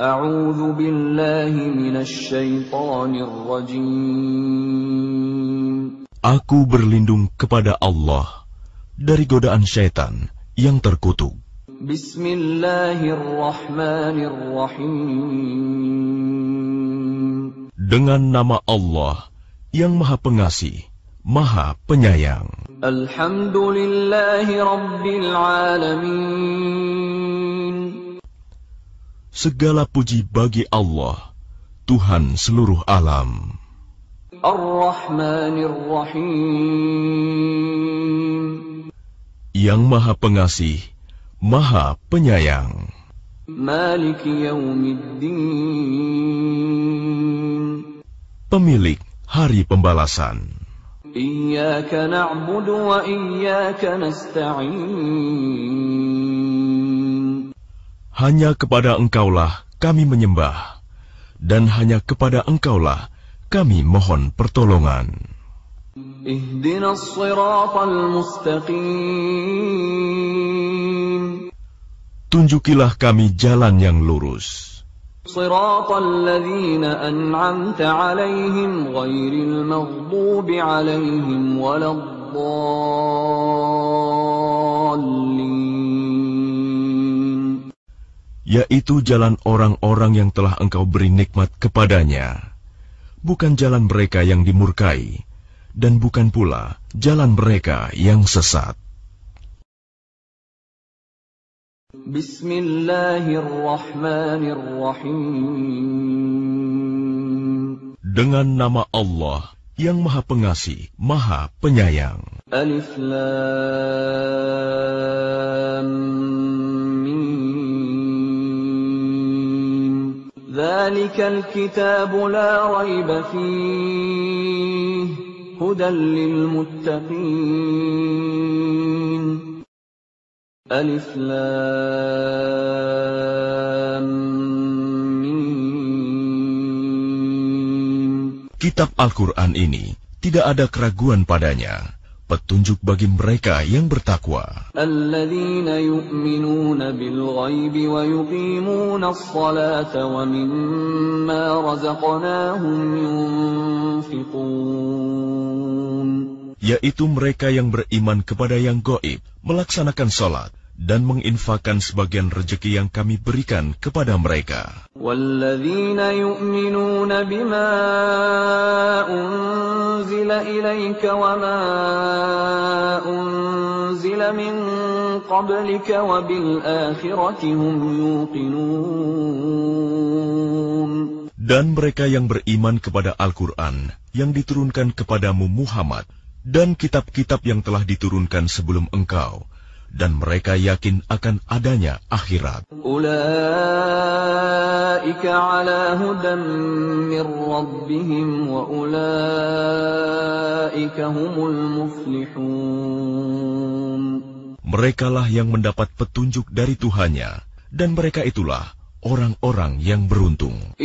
A'udzu billahi minasyaitonir rajim. Aku berlindung kepada Allah dari godaan syaitan yang terkutuk. Bismillahirrahmanirrahim. Dengan nama Allah yang Maha Pengasih, Maha Penyayang. Alhamdulillahi Alamin. Segala puji bagi Allah, Tuhan seluruh alam. Yang Maha Pengasih, Maha Penyayang. Pemilik Hari Pembalasan. Iyaka na'budu wa iyaka nasta'in Hanya kepada Engkaulah kami menyembah, dan hanya kepada Engkaulah kami mohon pertolongan. اهدنا الصراط المستقيم Tunjukilah kami jalan yang lurus, صراط الذين أنعمت عليهم غير المغضوب عليهم ولا الضالين yaitu jalan orang-orang yang telah engkau beri nikmat kepadanya, bukan jalan mereka yang dimurkai, dan bukan pula jalan mereka yang sesat. Bismillahirrahmanirrahim. Dengan nama Allah yang Maha Pengasih, Maha Penyayang. Alif Lam ذلك الكتاب لا ريب فيه هدى للمتقين ألف لام ميم Kitab Al-Quran ini tidak ada keraguan padanya, petunjuk bagi mereka yang bertakwa. Yaitu mereka yang beriman kepada yang goib, melaksanakan salat, dan menginfakkan sebagian rejeki yang kami berikan kepada mereka. والذين يؤمنون بما أنزل إليك وما أنزل من قبلك وبالآخرة هم يوقنون Dan mereka yang beriman kepada Al-Quran yang diturunkan kepadamu Muhammad, dan kitab-kitab yang telah diturunkan sebelum engkau, dan mereka yakin akan adanya akhirat. Mereka lah. Merekalah yang mendapat petunjuk dari Tuhannya dan mereka itulah orang-orang yang beruntung.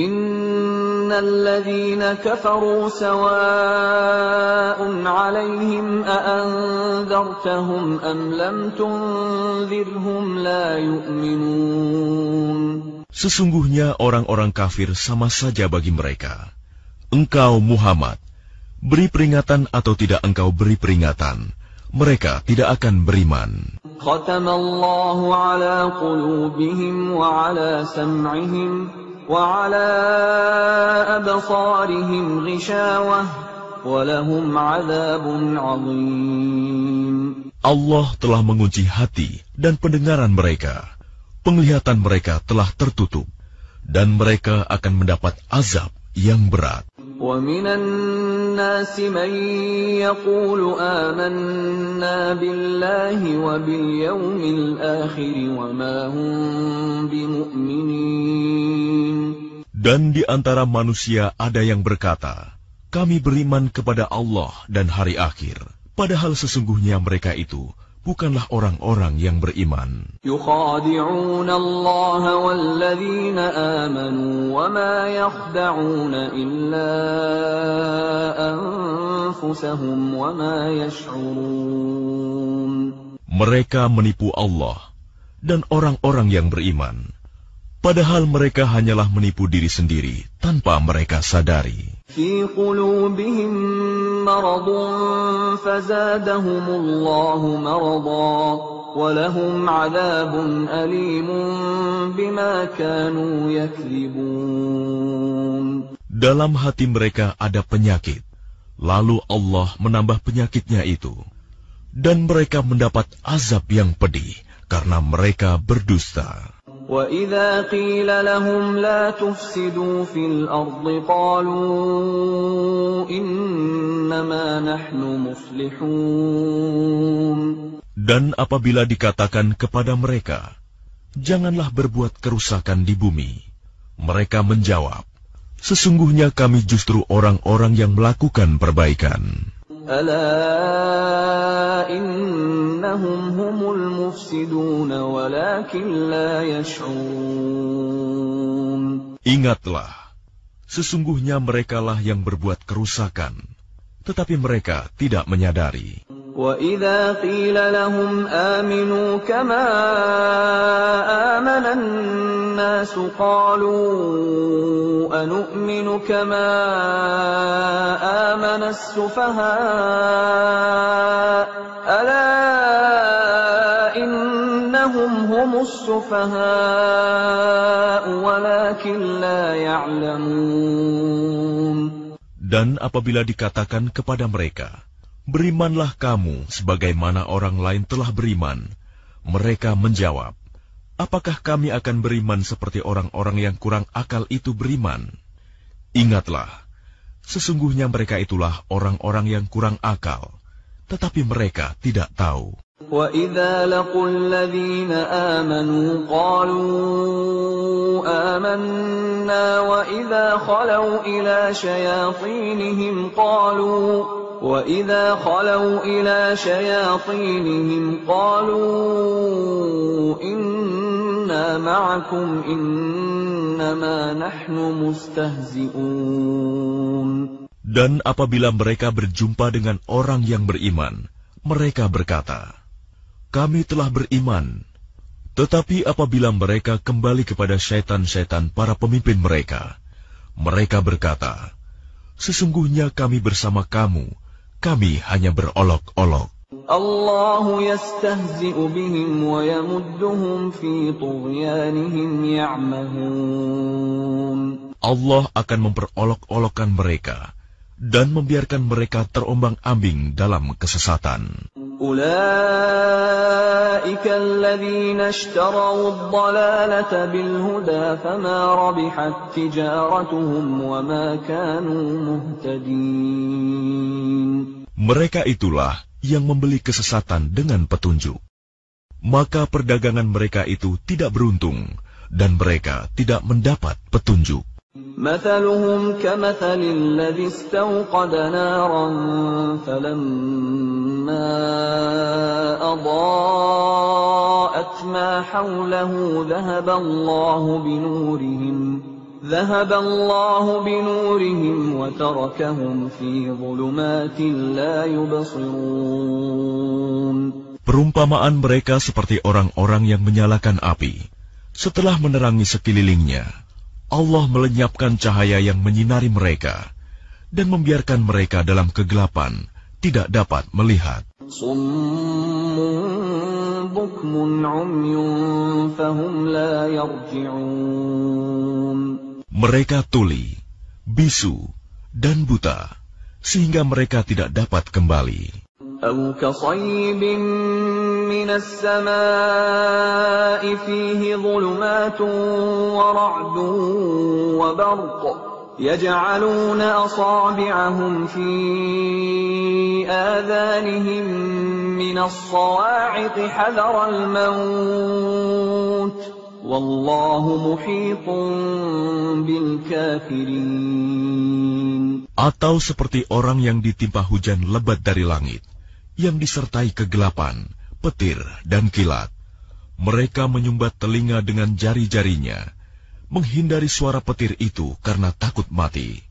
إن الذين كفروا سواء عليهم أأنذرتهم أم لم تنذرهم لا يؤمنون Sesungguhnya orang-orang kafir sama saja bagi mereka. Engkau Muhammad, beri peringatan atau tidak engkau beri peringatan, mereka tidak akan beriman. ختم الله على قلوبهم وعلى سمعهم وعلى أبصارهم غشاوة ولهم عذاب عظيم Allah telah mengunci hati dan pendengaran mereka. Penglihatan mereka telah tertutup, dan mereka akan mendapat azab yang berat. ومن الناس من يقول آمنا بالله وباليوم الآخر وما هم بمؤمنين Dan di antara manusia ada yang berkata, "Kami beriman kepada Allah dan hari akhir." Padahal sesungguhnya mereka itu bukanlah orang-orang yang beriman. Mereka menipu Allah dan orang-orang yang beriman. Padahal mereka hanyalah menipu diri sendiri tanpa mereka sadari. في قلوبهم مرض فزادهم الله مرضا ولهم عذاب أليم بما كانوا يكذبون Dalam hati mereka ada penyakit, lalu Allah menambah penyakitnya itu, dan mereka mendapat azab yang pedih karena mereka berdusta. وإذا قيل لهم لا تفسدوا في الأرض قالوا إنما نحن مصلحون Dan apabila dikatakan kepada mereka, "Janganlah berbuat kerusakan di bumi," mereka menjawab, "Sesungguhnya kami justru orang-orang yang melakukan perbaikan." ألا innahum humul mufsidun walakin la yash'un. Ingatlah, sesungguhnya merekalah yang berbuat kerusakan, tetapi mereka tidak menyadari. وإذا قيل لهم آمنوا كما آمن الناس قالوا أنؤمن كما آمن السفهاء ألا إنهم هم السفهاء ولكن لا يعلمون Dan apabila dikatakan kepada mereka, Berimanlah kamu sebagaimana orang lain telah beriman. Mereka menjawab, Apakah kami akan beriman seperti orang-orang yang kurang akal itu beriman? Ingatlah, sesungguhnya mereka itulah orang-orang yang kurang akal, tetapi mereka tidak tahu. وَإِذَا لَقُوا الَّذِينَ آمَنُوا قَالُوا آمَنَّا وَإِذَا خَلَوْا إِلَى شَيَاطِينِهِمْ قَالُوا وَإِذَا خَلَوْا إِلَى شَيَاطِينِهِمْ قَالُوا إِنَّا مَعَكُمْ إِنَّمَا نَحْنُ مُسْتَهْزِئُونَ Dan apabila mereka berjumpa dengan orang yang beriman, mereka berkata, kami telah beriman. Tetapi apabila mereka kembali kepada syaitan-syaitan para pemimpin mereka, mereka berkata, Sesungguhnya kami bersama kamu, kami hanya berolok-olok. Allah yastahzi'u bihim wa yamudduhum fi tughyanihim ya'mahun. Allah akan memperolok-olokkan mereka dan membiarkan mereka terombang-ambing dalam kesesatan. أولئك الذين اشتروا الضلالة بالهدى فما ربحت تجارتهم وما كانوا مهتدين Mereka itulah yang membeli kesesatan dengan petunjuk. Maka perdagangan mereka itu tidak beruntung dan mereka tidak mendapat petunjuk. مثلهم كمثل الذي استوقد نارا فلما أضاءت ما حوله ذهب الله بنورهم ذهب الله بنورهم وتركهم في ظلمات لا يبصرون Perumpamaan mereka seperti orang-orang yang menyalakan api. Setelah menerangi sekelilingnya, Allah melenyapkan cahaya yang menyinari mereka dan membiarkan mereka dalam kegelapan, tidak dapat melihat. صم بكم عمي فهم لا يرجعون Mereka tuli, bisu, dan buta, sehingga mereka tidak dapat kembali. أو كصيب من السماء فيه ظلمات ورعد وبرق يجعلون أصابعهم في آذانهم من الصواعق حذر الموت والله محيط بالكافرين. Atau seperti orang yang ditimpa hujan lebat dari langit, yang disertai kegelapan, petir, dan kilat. Mereka menyumbat telinga dengan jari-jarinya, menghindari suara petir itu karena takut mati.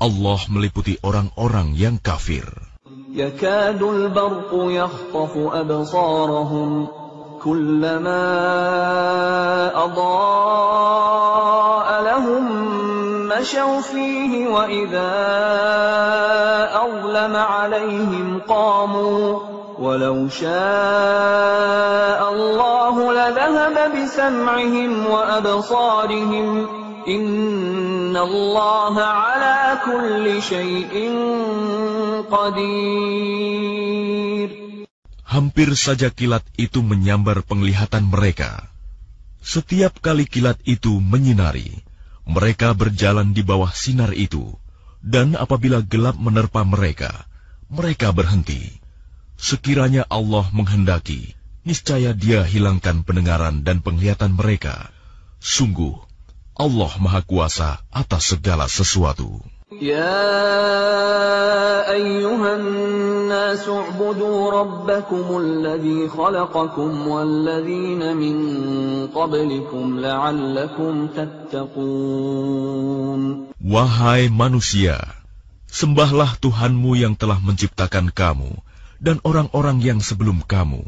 Allah meliputi orang-orang yang kafir. يكاد البرق يخطف أبصارهم كلما أضاء لهم مشوا فيه وإذا أظلم عليهم قاموا ولو شاء الله لذهب بسمعهم وأبصارهم إن الله على كل شيء قدير Hampir saja kilat itu menyambar penglihatan mereka. Setiap kali kilat itu menyinari, mereka berjalan di bawah sinar itu, dan apabila gelap menerpa mereka, mereka berhenti. Sekiranya Allah menghendaki, niscaya Dia hilangkan pendengaran dan penglihatan mereka. Sungguh, Allah Maha Kuasa atas segala sesuatu. Ya ayyuhan nas u'budu rabbakum alladhi khalaqakum walladhina min qablikum la'allakum tattaqun Wahai manusia sembahlah Tuhanmu yang telah menciptakan kamu dan orang-orang yang sebelum kamu,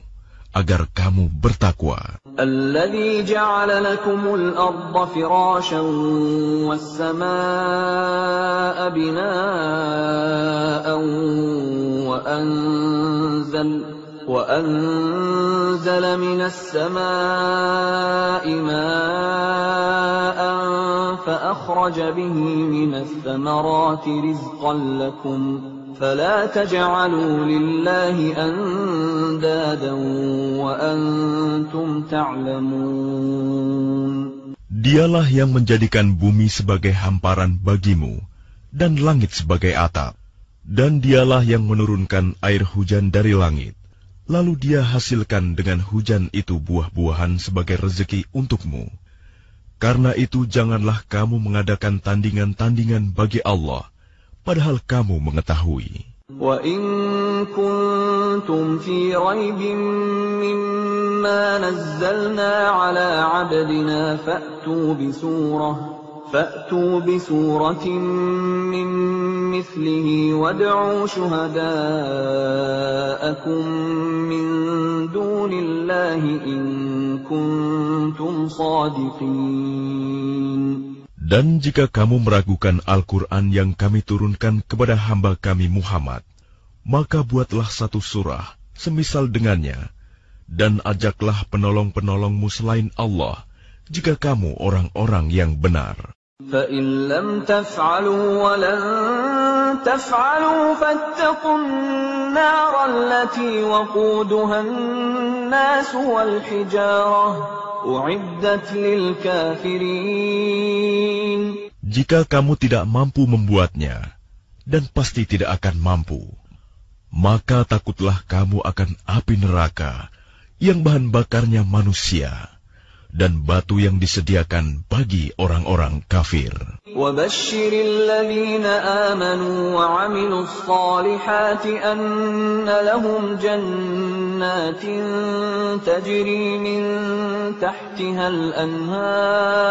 agar kamu bertakwa. الذي جعل لكم الأرض فراشا والسماء بناء وأنزل, وأنزل من السماء ماء فأخرج به من الثمرات رزقا لكم فلا تجعلوا لله أندادا وأنتم تعلمون Dialah yang menjadikan bumi sebagai hamparan bagimu dan langit sebagai atap. Dan dialah yang menurunkan air hujan dari langit. Lalu dia hasilkan dengan hujan itu buah-buahan sebagai rezeki untukmu. Karena itu janganlah kamu mengadakan tandingan-tandingan bagi Allah, padahal kamu mengetahui. وإن كنتم في ريب مما نزلنا على عبدنا فأتوا بسورة فأتوا بسورة من مثله وادعوا شهداءكم من دون الله إن كنتم صادقين Dan jika kamu meragukan Al-Quran yang kami turunkan kepada hamba kami Muhammad, maka buatlah satu surah semisal dengannya, dan ajaklah penolong-penolongmu selain Allah, jika kamu orang-orang yang benar. فإن لم تفعلوا ولن تفعلوا فاتقوا النار التي وقودها الناس والحجارة أعدت للكافرين jika kamu tidak mampu membuatnya, dan pasti tidak akan mampu, maka takutlah kamu akan api neraka yang bahan bakarnya manusia dan batu yang disediakan bagi orang-orang kafir. وبشر الذين آمنوا وعملوا الصالحات أن لهم جنات تجري من تحتها الأنهار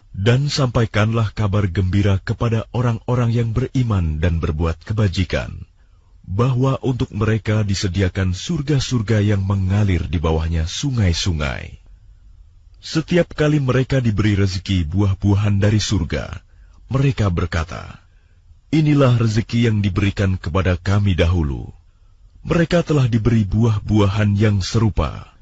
Dan sampaikanlah kabar gembira kepada orang-orang yang beriman dan berbuat kebajikan, bahwa untuk mereka disediakan surga-surga yang mengalir di bawahnya sungai-sungai. Setiap kali mereka diberi rezeki buah-buahan dari surga, mereka berkata, Inilah rezeki yang diberikan kepada kami dahulu. Mereka telah diberi buah-buahan yang serupa,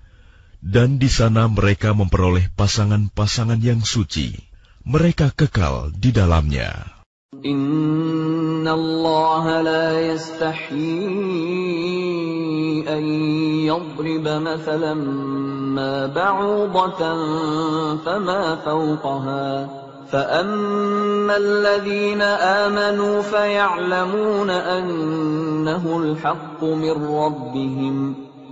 dan di sana mereka memperoleh pasangan-pasangan yang suci. mereka kekal di dalamnya. Inna Allah la yastahi an yadriba mathalan ma ba'udatan fama fawqaha فأما الذين آمنوا فيعلمون أنه الحق من ربهم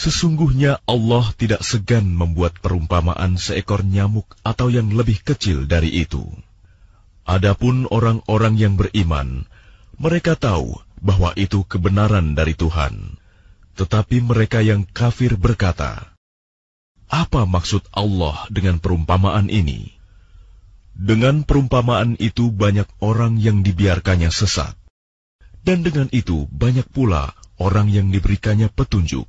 Sesungguhnya Allah tidak segan membuat perumpamaan seekor nyamuk atau yang lebih kecil dari itu. Adapun orang-orang yang beriman, mereka tahu bahwa itu kebenaran dari Tuhan. Tetapi mereka yang kafir berkata, "Apa maksud Allah dengan perumpamaan ini?" Dengan perumpamaan itu banyak orang yang dibiarkannya sesat. Dan dengan itu banyak pula orang yang diberikannya petunjuk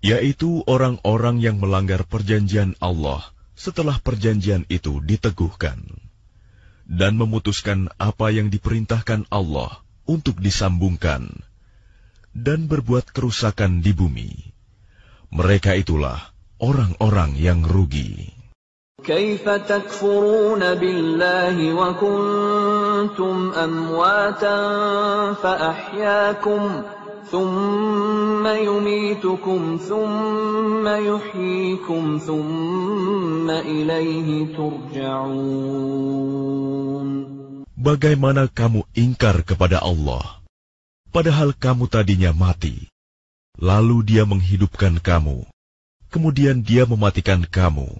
yaitu orang-orang yang melanggar perjanjian Allah setelah perjanjian itu diteguhkan dan memutuskan apa yang diperintahkan Allah untuk disambungkan dan berbuat kerusakan di bumi. Mereka itulah orang-orang yang rugi. كيف تكفرون بالله وكنتم أمواتا فأحياكم ثم يميتكم ثم يحييكم ثم إليه ترجعون Bagaimana kamu ingkar kepada Allah, padahal kamu tadinya mati, lalu Dia menghidupkan kamu, kemudian Dia mematikan kamu,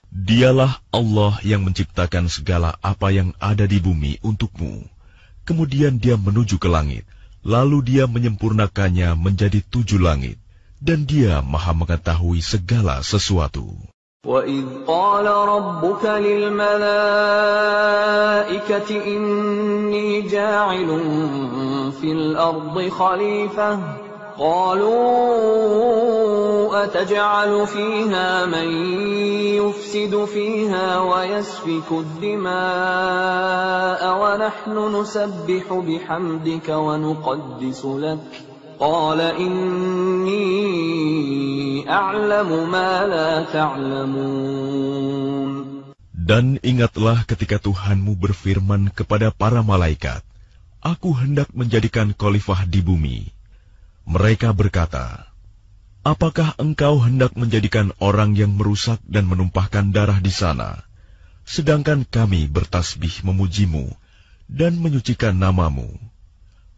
Dialah Allah yang menciptakan segala apa yang ada di bumi untukmu. Kemudian dia menuju ke langit, lalu dia menyempurnakannya menjadi tujuh langit, dan dia maha mengetahui segala sesuatu. وَإِذْ قَالَ رَبُّكَ لِلْمَلَائِكَةِ إِنِّي جَاعِلٌ فِي الْأَرْضِ خَلِيفَةً قَالُوا أَتَجْعَلُ فِيهَا مَن يُفْسِدُ فِيهَا وَيَسْفِكُ الدِّمَاءَ وَنَحْنُ نُسَبِّحُ بِحَمْدِكَ وَنُقَدِّسُ لَكَ قال إني أعلم ما لا تعلمون Dan ingatlah ketika Tuhanmu berfirman kepada para malaikat, Aku hendak menjadikan khalifah di bumi. Mereka berkata, Apakah engkau hendak menjadikan orang yang merusak dan menumpahkan darah di sana, sedangkan kami bertasbih memujimu dan menyucikan namamu?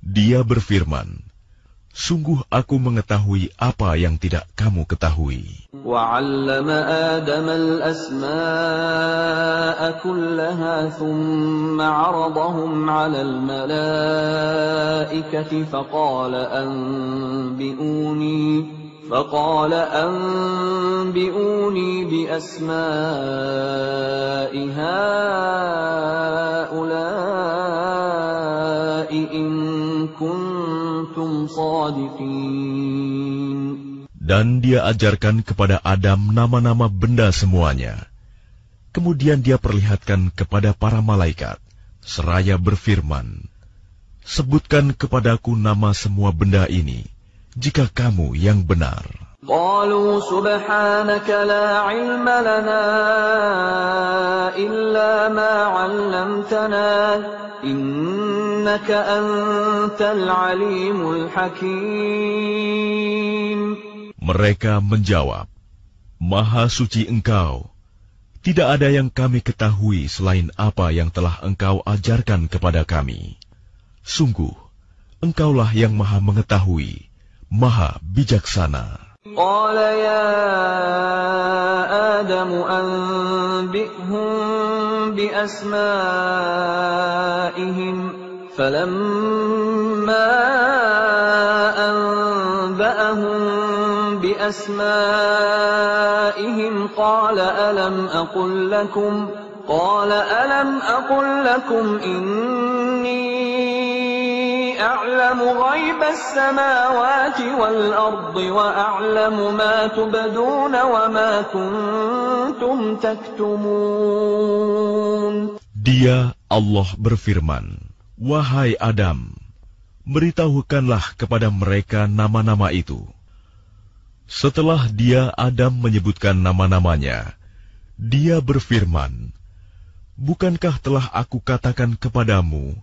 Dia berfirman, Sungguh aku mengetahui apa yang tidak kamu ketahui. وعلم آدم الأسماء كلها ثم عرضهم على الملائكة فقال أنبئوني فقال أنبئوني بأسماء هؤلاء إن كنتم Dan dia ajarkan kepada Adam nama-nama benda semuanya. Kemudian dia perlihatkan kepada para malaikat, seraya berfirman, Sebutkan kepadaku nama semua benda ini, jika kamu yang benar. قالوا سبحانك لا علم لنا إلا ما علمتنا إنك أنت العليم الحكيم Mereka menjawab, Maha suci engkau, Tidak ada yang kami ketahui selain apa yang telah engkau ajarkan kepada kami. Sungguh, engkaulah yang maha mengetahui, maha bijaksana. قال يا آدم أنبئهم بأسمائهم فلما أنبأهم بأسمائهم قال ألم أقل لكم قال ألم أقل لكم إني أعلم غيب السماوات والأرض وأعلم ما تبدون وما كنتم تكتمون. Dia Allah berfirman, Wahai Adam, beritahukanlah kepada mereka nama-nama itu. Setelah dia Adam menyebutkan nama-namanya, dia berfirman, Bukankah telah aku katakan kepadamu,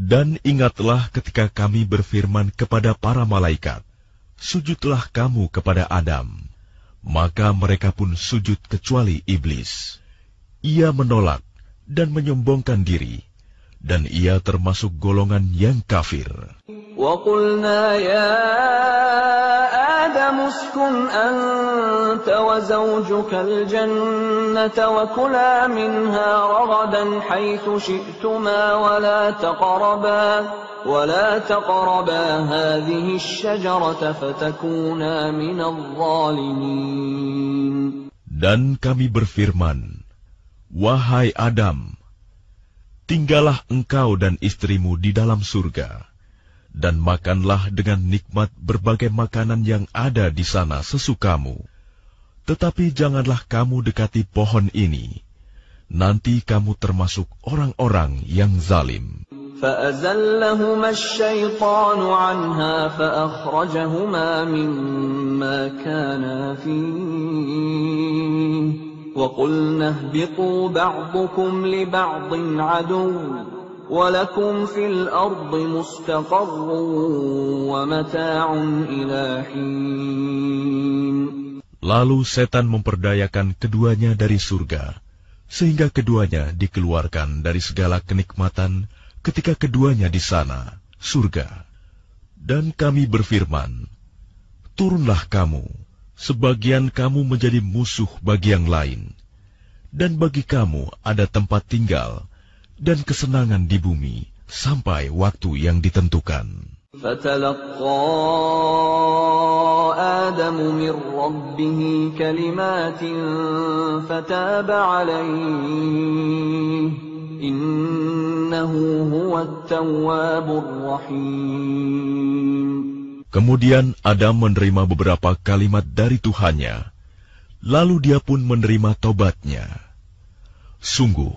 Dan ingatlah ketika kami berfirman kepada para malaikat, Sujudlah kamu kepada Adam. Maka mereka pun sujud kecuali iblis. Ia menolak dan menyombongkan diri, dan ia termasuk golongan yang kafir. وَقُلْنَا يَا آدَمُ اسْكُنْ أَنْتَ وَزَوْجُكَ الْجَنَّةَ وَكُلَا مِنْهَا رَغَدًا حَيْثُ شِئْتُمَا وَلَا تَقْرَبَا وَلَا تَقْرَبَا هَذِهِ الشَّجَرَةَ فَتَكُونَا مِنَ الظَّالِمِينَ. Dan kami berfirman, Wahai Adam, tinggallah engkau dan istrimu di dalam surga, dan makanlah dengan nikmat berbagai makanan yang ada di sana sesukamu. Tetapi janganlah kamu dekati pohon ini, nanti kamu termasuk orang-orang yang zalim. فأزلهما الشيطان عنها فأخرجهما مما كانا فيه وقلنا اهبطوا بعضكم لبعض عدو ولكم في الأرض مستقر ومتاع إلى حين Lalu setan memperdayakan keduanya dari surga, sehingga keduanya dikeluarkan dari segala kenikmatan ketika keduanya di sana, surga. Dan kami berfirman, Turunlah kamu, sebagian kamu menjadi musuh bagi yang lain, dan bagi kamu ada tempat tinggal dan kesenangan di bumi sampai waktu yang ditentukan. فتلقى آدم من ربه كلمات فتاب عليه إنه هو التواب الرحيم Kemudian Adam menerima beberapa kalimat dari Tuhannya, lalu dia pun menerima taubatnya. Sungguh,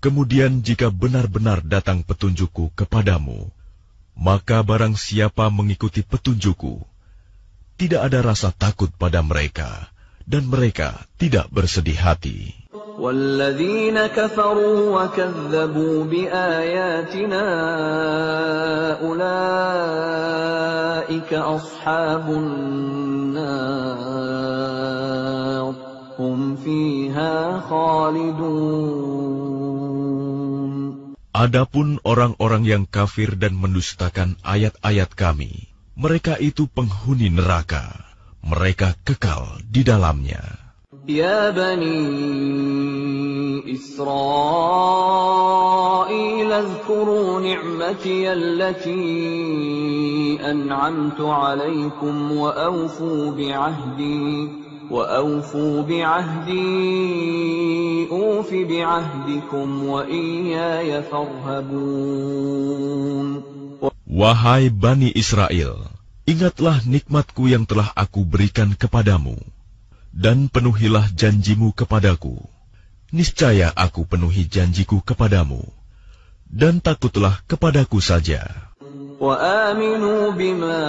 Kemudian jika benar-benar datang petunjukku kepadamu, maka barang siapa mengikuti petunjukku, tidak ada rasa takut pada mereka, dan mereka tidak bersedih hati. Adapun orang-orang yang kafir dan mendustakan ayat-ayat kami, mereka itu penghuni neraka. Mereka kekal di dalamnya. يا بني إسرائيل اذكروا نعمتي التي أنعمت عليكم وأوفوا بعهدي وأوفوا بعهدي أوف بعهدكم وإياي فارهبون Wahai Bani Israel, ingatlah nikmatku yang telah aku berikan kepadamu, dan penuhilah janjimu kepadaku. Niscaya aku penuhi janjiku kepadamu, dan takutlah kepadaku saja. وآمنوا بما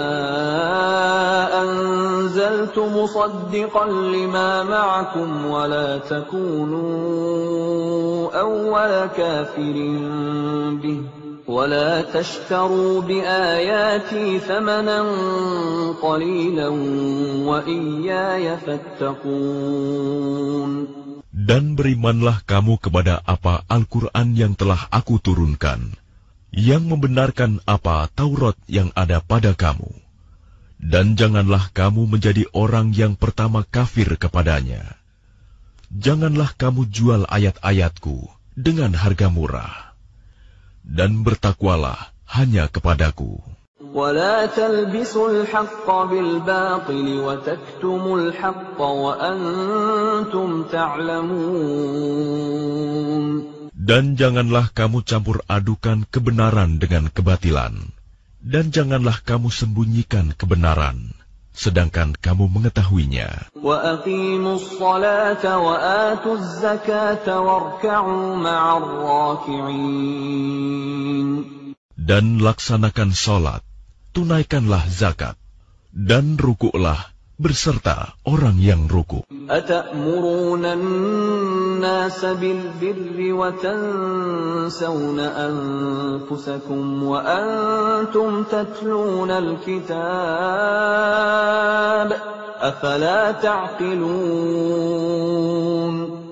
أنزلت مصدقا لما معكم ولا تكونوا أول كافر به ولا تشتروا بآياتي ثمنا قليلا وإياي فاتقون. Dan berimanlah kamu kepada apa Al-Quran yang telah aku turunkan, yang membenarkan apa Taurat yang ada pada kamu. Dan janganlah kamu menjadi orang yang pertama kafir kepadanya. Janganlah kamu jual ayat-ayatku dengan harga murah. Dan bertakwalah hanya kepadaku. ولا تلبسوا الحق بالباطل وتكتموا الحق وأنتم تعلمون Dan janganlah kamu campur adukan kebenaran dengan kebatilan, dan janganlah kamu sembunyikan kebenaran, sedangkan kamu mengetahuinya. Dan laksanakan sholat, tunaikanlah zakat, dan rukuklah berserta orang yang ruku.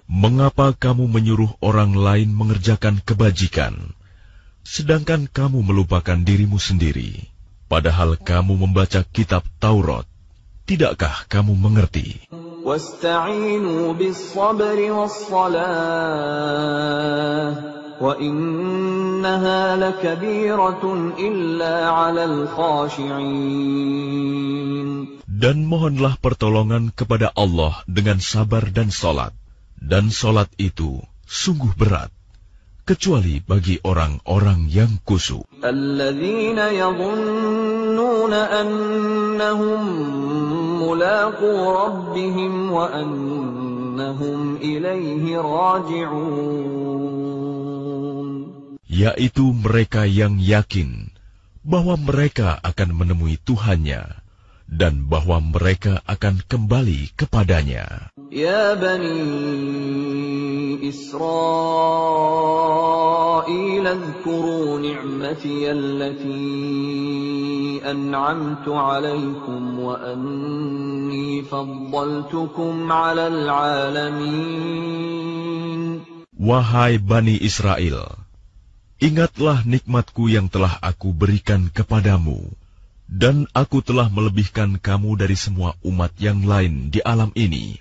Mengapa kamu menyuruh orang lain mengerjakan kebajikan, sedangkan kamu melupakan dirimu sendiri, padahal kamu membaca kitab Taurat? tidakkah kamu mengerti? واستعينوا بالصبر والصلاة وإنها لكبيرة إلا على الخاشعين Dan mohonlah pertolongan kepada Allah dengan sabar dan solat. Dan solat itu sungguh berat, kecuali bagi orang-orang yang kusu. Yaitu mereka yang yakin bahwa mereka akan menemui Tuhannya dan bahwa mereka akan kembali kepadanya. يا بني إسرائيل اذكروا نعمتي التي أنعمت عليكم وأني فضلتكم على العالمين Wahai Bani Israel, ingatlah nikmatku yang telah aku berikan kepadamu, dan aku telah melebihkan kamu dari semua umat yang lain di alam ini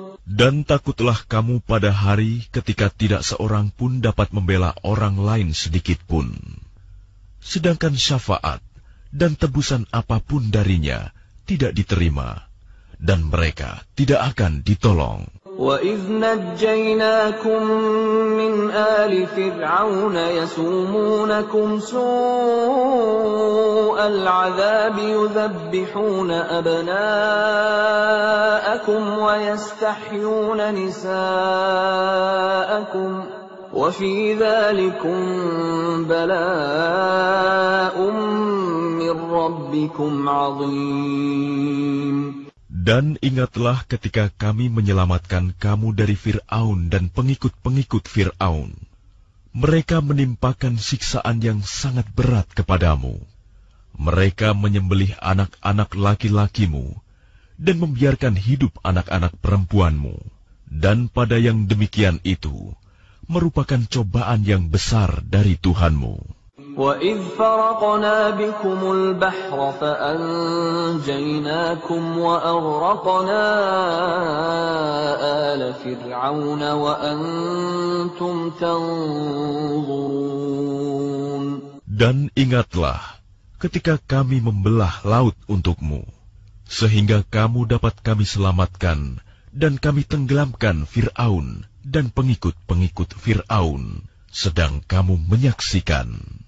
Dan takutlah kamu pada hari ketika tidak seorang pun dapat membela orang lain sedikit pun. Sedangkan syafaat dan tebusan apa pun darinya tidak diterima, dan mereka tidak akan ditolong. وَإِذْ نَجَّيْنَاكُمْ مِنْ آلِ فِرْعَوْنَ يَسُومُونَكُمْ سُوءَ الْعَذَابِ يُذَبِّحُونَ أَبْنَاءَكُمْ وَيَسْتَحْيُونَ نِسَاءَكُمْ وَفِي ذَلِكُمْ بَلَاءٌ مِّن رَّبِّكُمْ عَظِيمٌ Dan ingatlah ketika kami menyelamatkan kamu dari Fir'aun dan pengikut-pengikut Fir'aun. Mereka menimpakan siksaan yang sangat berat kepadamu. Mereka menyembelih anak-anak laki-lakimu dan membiarkan hidup anak-anak perempuanmu. Dan pada yang demikian itu merupakan cobaan yang besar dari Tuhanmu. وَإِذْ فَرَقْنَا بِكُمُ الْبَحْرَ فَأَنْجَيْنَاكُمْ وَأَغْرَقْنَا آلَ فِرْعَوْنَ وَأَنْتُمْ تَنْظُرُونَ Dan ingatlah ketika kami membelah laut untukmu, sehingga kamu dapat kami selamatkan dan kami tenggelamkan Fir'aun dan pengikut-pengikut Fir'aun, sedang kamu menyaksikan.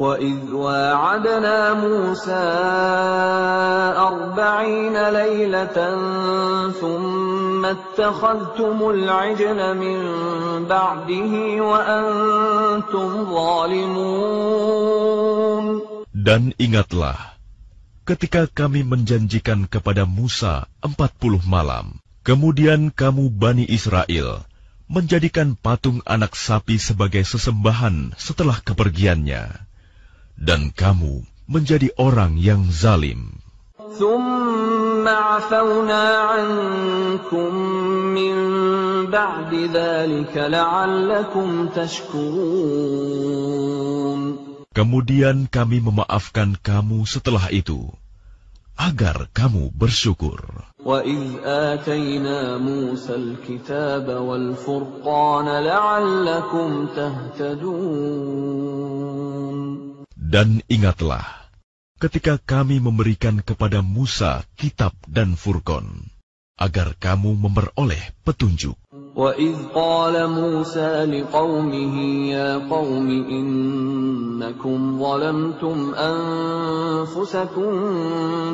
وَإِذْ وَاعَدْنَا مُوسَى أَرْبَعِينَ لَيْلَةً ثُمَّ اتَّخَذْتُمُ الْعِجْلَ مِنْ بَعْدِهِ وَأَنْتُمْ ظَالِمُونَ Dan ingatlah, ketika kami menjanjikan kepada Musa empat puluh malam, kemudian kamu Bani Israel menjadikan patung anak sapi sebagai sesembahan setelah kepergiannya dan kamu menjadi orang yang zalim. Kemudian kami memaafkan kamu setelah itu, agar kamu bersyukur. وَإِذْ آتَيْنَا مُوسَى الْكِتَابَ وَالْفُرْقَانَ لَعَلَّكُمْ تَهْتَدُونَ dan ingatlah, ketika kami memberikan kepada Musa kitab dan furqon, agar kamu memperoleh petunjuk. وَإِذْ قَالَ مُوسَى لِقَوْمِهِ يَا قَوْمِ إِنَّكُمْ ظَلَمْتُمْ أَنفُسَكُمْ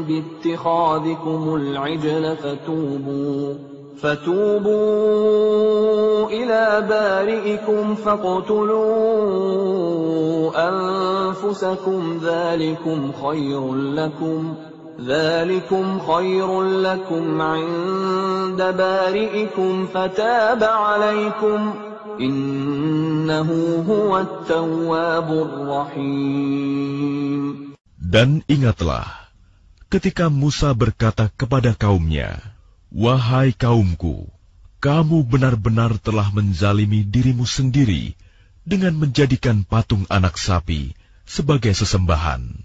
بِاتِّخَاذِكُمُ الْعِجْلَ فَتُوبُوا فتوبوا إلى بارئكم فاقتلوا أنفسكم ذلكم خير لكم ذلكم خير لكم عند بارئكم فتاب عليكم إنه هو التواب الرحيم. Dan ingatlah, ketika Musa berkata kepada kaumnya, Wahai kaumku, kamu benar-benar telah menzalimi dirimu sendiri dengan menjadikan patung anak sapi sebagai sesembahan.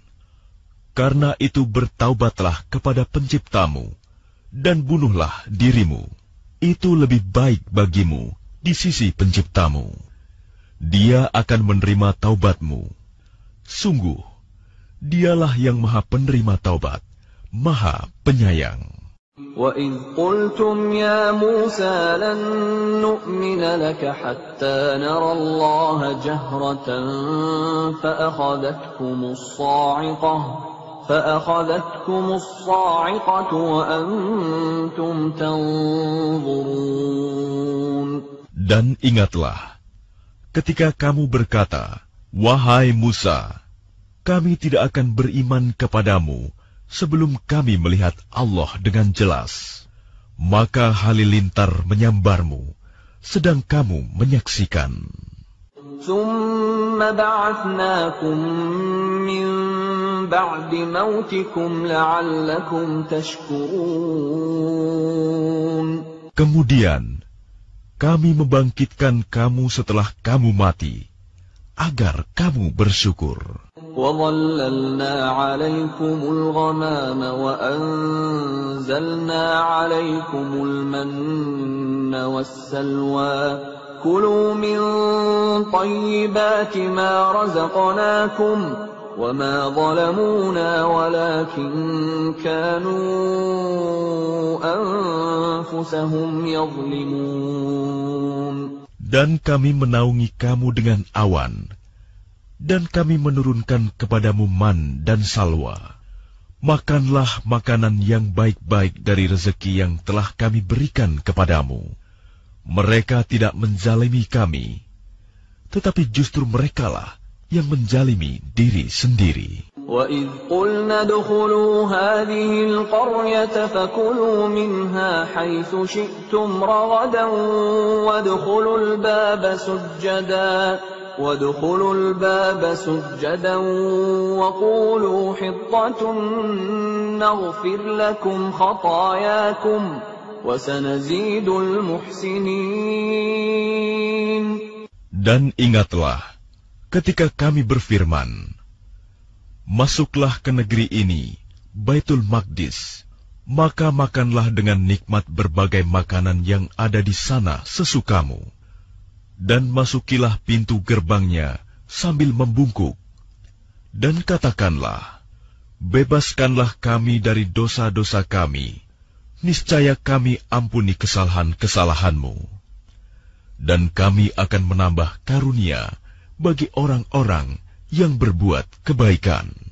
Karena itu bertaubatlah kepada penciptamu, dan bunuhlah dirimu. Itu lebih baik bagimu di sisi penciptamu. Dia akan menerima taubatmu. Sungguh, dialah yang maha penerima taubat, maha penyayang. وَإِذْ قُلْتُمْ يَا مُوسَىٰ لَن نُّؤْمِنَ لَكَ حَتَّىٰ نَرَى اللَّهَ جَهْرَةً فَأَخَذَتْكُمُ الصَّاعِقَةُ فَأَخَذَتْكُمُ الصَّاعِقَةُ وَأَنتُمْ تَنظُرُونَ Dan ingatlah, ketika kamu berkata, Wahai Musa, kami tidak akan beriman kepadamu sebelum kami melihat Allah dengan jelas. Maka halilintar menyambarmu, sedang kamu menyaksikan. Kemudian, kami membangkitkan kamu setelah kamu mati, agar kamu bersyukur. وظللنا عليكم الغمام وأنزلنا عليكم المن والسلوى كلوا من طيبات ما رزقناكم وما ظلمونا ولكن كانوا أنفسهم يظلمون Dan kami menaungi kamu dengan awan, dan kami menurunkan kepadamu man dan salwa. Makanlah makanan yang baik-baik dari rezeki yang telah kami berikan kepadamu. Mereka tidak menzalimi kami, tetapi justru merekalah yang menzalimi diri sendiri. وَإِذْ قُلْنَا ادْخُلُوا هَٰذِهِ الْقَرْيَةَ فَكُلُوا مِنْهَا حَيْثُ شِئْتُمْ رَغَدًا وَادْخُلُوا الْبَابَ سُجَّدًا وادخلوا الباب سجدا وقولوا حطة نغفر لكم خطاياكم وسنزيد المحسنين Dan ingatlah, ketika kami berfirman, Masuklah ke negeri ini, Baitul Maqdis, maka makanlah dengan nikmat berbagai makanan yang ada di sana sesukamu. Dan masukilah pintu gerbangnya sambil membungkuk. Dan katakanlah, Bebaskanlah kami dari dosa-dosa kami, niscaya kami ampuni kesalahan-kesalahanmu. Dan kami akan menambah karunia bagi orang-orang yang berbuat kebaikan.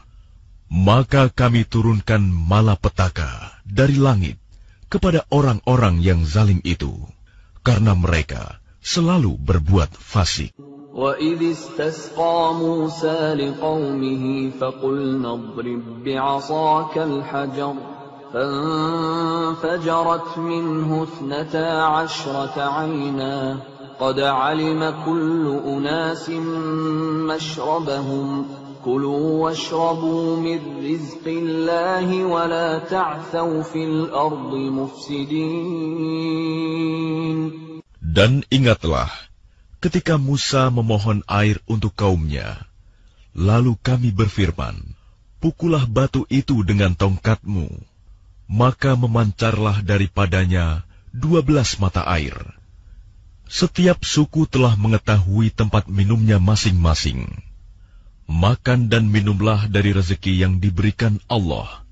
Maka kami turunkan malapetaka dari langit kepada orang-orang yang zalim itu, karena mereka selalu berbuat fasik. وَإِذِ اسْتَسْقَى مُوسَى لِقَوْمِهِ فَقُلْنَا اضْرِب بِّعَصَاكَ الْحَجَرَ فَانفَجَرَتْ مِنْهُ اثْنَتَا عَشْرَةَ عَيْنًا قَدْ عَلِمَ كُلُّ أُنَاسٍ مَّشْرَبَهُمْ كُلُوا وَاشْرَبُوا مِنْ رِزْقِ اللَّهِ وَلَا فِي الْأَرْضِ مُفْسِدِينَ Dan ingatlah ketika Musa memohon air untuk kaumnya. Lalu kami berfirman, Pukulah batu itu dengan tongkatmu. Maka memancarlah daripadanya dua belas mata air. Setiap suku telah mengetahui tempat minumnya masing-masing. Makan dan minumlah dari rezeki yang diberikan Allah,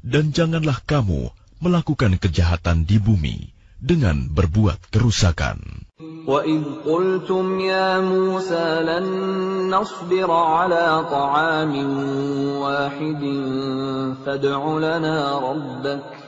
dan janganlah kamu melakukan kejahatan di bumi dengan berbuat kerusakan. وَإِذْ قُلْتُمْ يَا مُوسَىٰ لَن نَّصْبِرَ عَلَىٰ طَعَامٍ وَاحِدٍ فَادْعُ لَنَا رَبَّكَ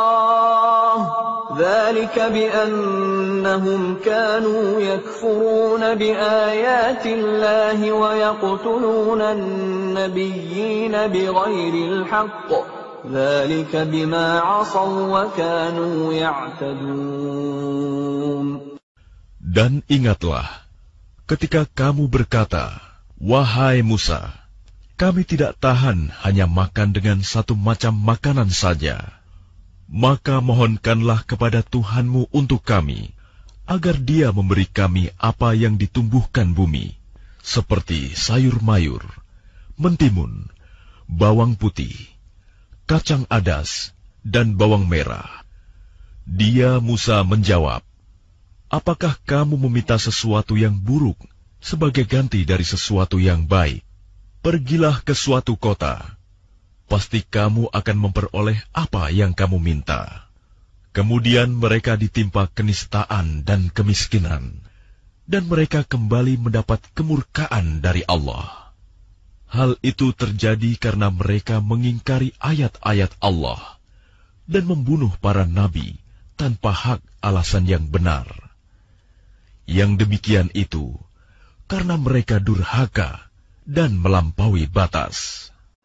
ذلك بأنهم كانوا يكفرون بآيات الله ويقتلون النبيين بغير الحق ذلك بما عصوا وكانوا يعتدون Dan ingatlah, ketika kamu berkata, Wahai Musa, kami tidak tahan hanya makan dengan satu macam makanan saja. Maka mohonkanlah kepada Tuhanmu untuk kami, agar dia memberi kami apa yang ditumbuhkan bumi, seperti sayur mayur, mentimun, bawang putih, kacang adas, dan bawang merah. Dia Musa menjawab, Apakah kamu meminta sesuatu yang buruk sebagai ganti dari sesuatu yang baik? Pergilah ke suatu kota, pasti kamu akan memperoleh apa yang kamu minta. Kemudian mereka ditimpa kenistaan dan kemiskinan, dan mereka kembali mendapat kemurkaan dari Allah. Hal itu terjadi karena mereka mengingkari ayat-ayat Allah dan membunuh para nabi tanpa hak alasan yang benar. Yang demikian itu karena mereka durhaka dan melampaui batas.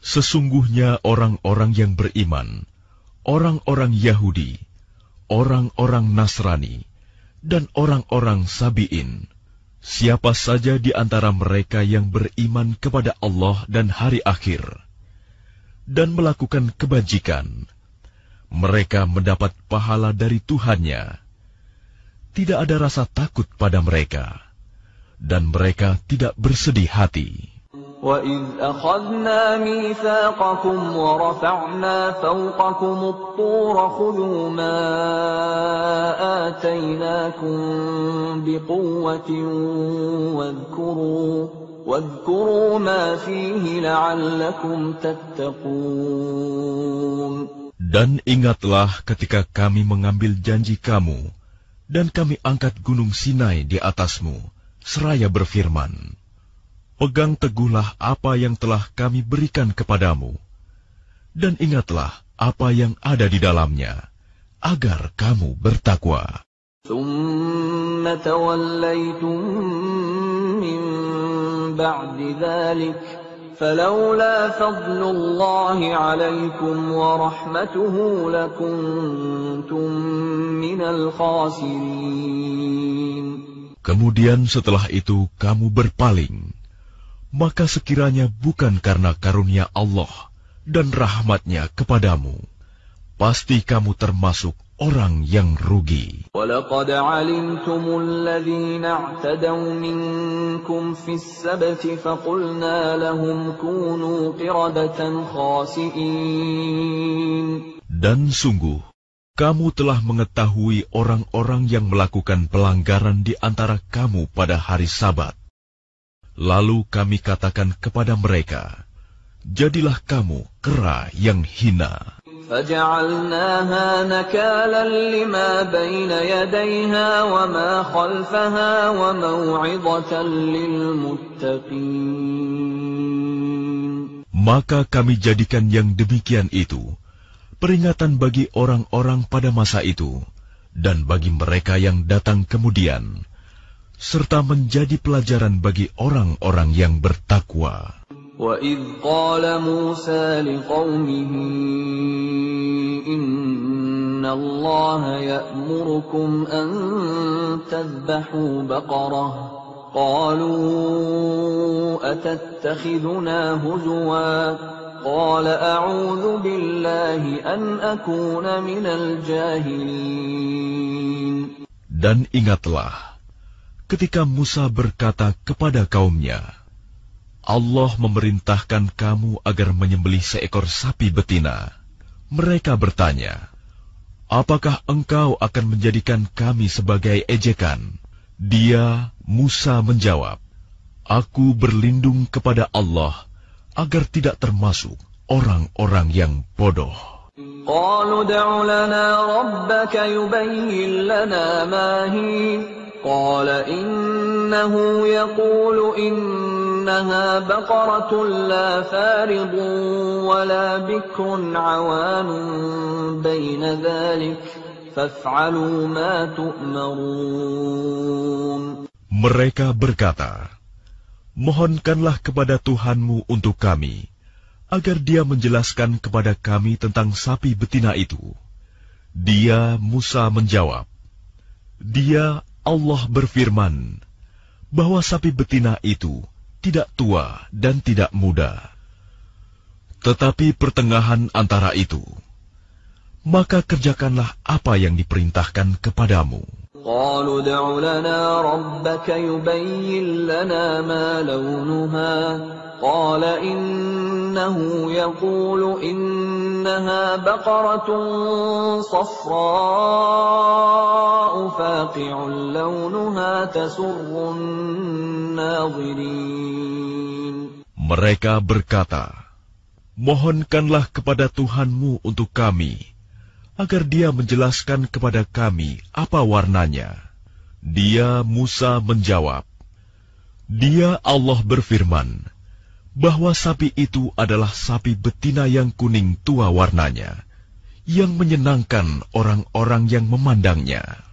Sesungguhnya orang-orang yang beriman, orang-orang Yahudi, orang-orang Nasrani, dan orang-orang Sabi'in, siapa saja di antara mereka yang beriman kepada Allah dan hari akhir, dan melakukan kebajikan, mereka mendapat pahala dari Tuhannya. Tidak ada rasa takut pada mereka, dan mereka tidak bersedih hati. وَإِذْ أَخَذْنَا مِيثَاقَكُمْ وَرَفَعْنَا فَوْقَكُمُ الطُّورَ خُذُوا مَا آتَيْنَاكُمْ بِقُوَّةٍ وَاذْكُرُوا وَاذْكُرُوا مَا فِيهِ لَعَلَّكُمْ تَتَّقُونَ Dan ingatlah ketika kami mengambil janji kamu, dan kami angkat gunung Sinai di atasmu, seraya berfirman, Pegang teguhlah apa yang telah kami berikan kepadamu, dan ingatlah apa yang ada di dalamnya, agar kamu bertakwa. ثم توليتم من بعد ذلك فلولا فضل الله عليكم ورحمته لكنتم من الخاسرين Kemudian setelah itu kamu berpaling, maka sekiranya bukan karena karunia Allah dan rahmatnya kepadamu, pasti kamu termasuk orang yang rugi. ولقد علمتم الذين اعتدوا منكم في السبت فقلنا لهم كونوا قردة خاسئين Dan sungguh, kamu telah mengetahui orang-orang yang melakukan pelanggaran di antara kamu pada hari Sabat. Lalu kami katakan kepada mereka, Jadilah kamu kera yang hina. فجعلناها نكالا لما بين يديها وما خلفها وموعظة للمتقين Maka kami jadikan yang demikian itu peringatan bagi orang-orang pada masa itu dan bagi mereka yang datang kemudian, serta menjadi pelajaran bagi orang-orang yang bertakwa. وَإِذْ قَالَ مُوسَى لِقَوْمِهِ إِنَّ اللَّهَ يَأْمُرُكُمْ أَن تَذْبَحُوا بَقَرَةً قَالُوا أَتَتَّخِذُنَا هُزُوًا قَالَ أَعُوذُ بِاللَّهِ أَنْ أَكُونَ مِنَ الْجَاهِلِينَ Dan ingatlah, ketika Musa berkata kepada kaumnya, Allah memerintahkan kamu agar menyembelih seekor sapi betina. Mereka bertanya, Apakah engkau akan menjadikan kami sebagai ejekan? Dia, Musa menjawab, Aku berlindung kepada Allah agar tidak termasuk orang-orang yang bodoh. قال إنه يقول إنها بقرة لا فارض ولا بكر عوان بين ذلك فافعلوا ما تؤمرون Mereka berkata, Mohonkanlah kepada Tuhanmu untuk kami, agar dia menjelaskan kepada kami tentang sapi betina itu. Dia, Musa menjawab, Dia, Allah berfirman, bahwa sapi betina itu tidak tua dan tidak muda. Tetapi pertengahan antara itu, maka kerjakanlah apa yang diperintahkan kepadamu. قالوا ادع لنا ربك يبين لنا ما لونها. قال إنه يقول إنها بقرة صفراء فاقع لونها تسر الناظرين. Mereka berkata, Mohonkanlah kepada Tuhanmu untuk kami agar dia menjelaskan kepada kami apa warnanya. Dia Musa menjawab, Dia Allah berfirman, bahwa sapi itu adalah sapi betina yang kuning tua warnanya, yang menyenangkan orang-orang yang memandangnya.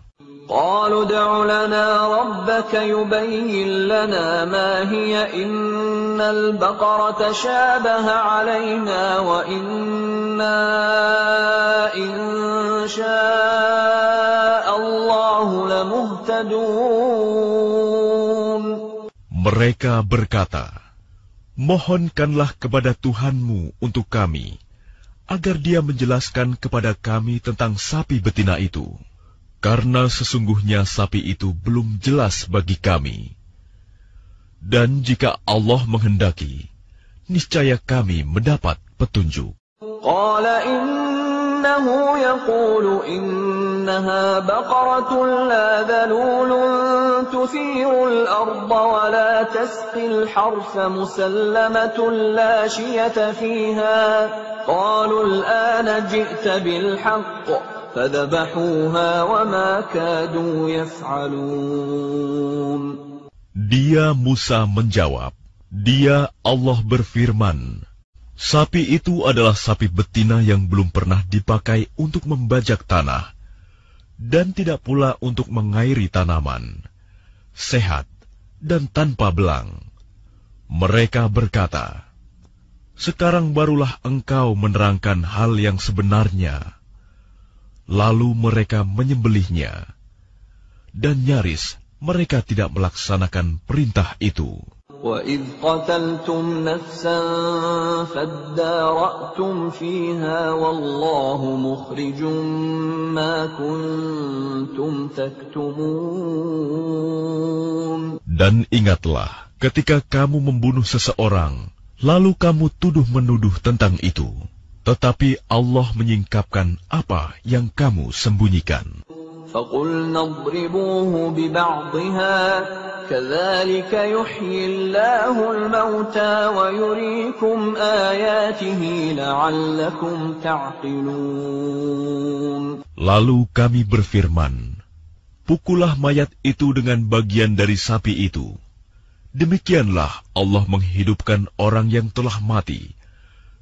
قالوا ادع لنا ربك يبين لنا ما هي إن البقرة تشابه علينا وإنا إن شاء الله لمهتدون Mereka berkata, Mohonkanlah kepada Tuhanmu untuk kami, agar dia menjelaskan kepada kami tentang sapi betina itu. karena sesungguhnya sapi itu belum jelas bagi kami. Dan jika Allah menghendaki, niscaya kami mendapat petunjuk. Qala innahu yaqulu innaha baqaratun la dhalulun wa la musallamatun la shiyata fiha. Qalu al-ana ji'ta bil haqq. Dia Musa menjawab, Dia Allah berfirman, Sapi itu adalah sapi betina yang belum pernah dipakai untuk membajak tanah, dan tidak pula untuk mengairi tanaman, sehat dan tanpa belang. Mereka berkata, Sekarang barulah engkau menerangkan hal yang sebenarnya. Lalu mereka menyembelihnya, dan nyaris mereka tidak melaksanakan perintah itu. وَإِذْ قَتَلْتُمْ نَفْسًا فَادَّارَأْتُمْ فِيهَا وَاللَّهُ مُخْرِجٌ مَا كُنتُمْ تَكْتُمُونَ Dan ingatlah, ketika kamu membunuh seseorang, lalu kamu tuduh-menuduh tentang itu. Tetapi Allah menyingkapkan apa yang kamu sembunyikan. فَقُلْنَا اضْرِبُوهُ بِبَعْضِهَا كَذَلِكَ يُحْيِي اللَّهُ الْمَوْتَى وَيُرِيكُمْ آيَاتِهِ لَعَلَّكُمْ تَعْقِلُونَ Lalu kami berfirman, Pukullah mayat itu dengan bagian dari sapi itu. Demikianlah Allah menghidupkan orang yang telah mati,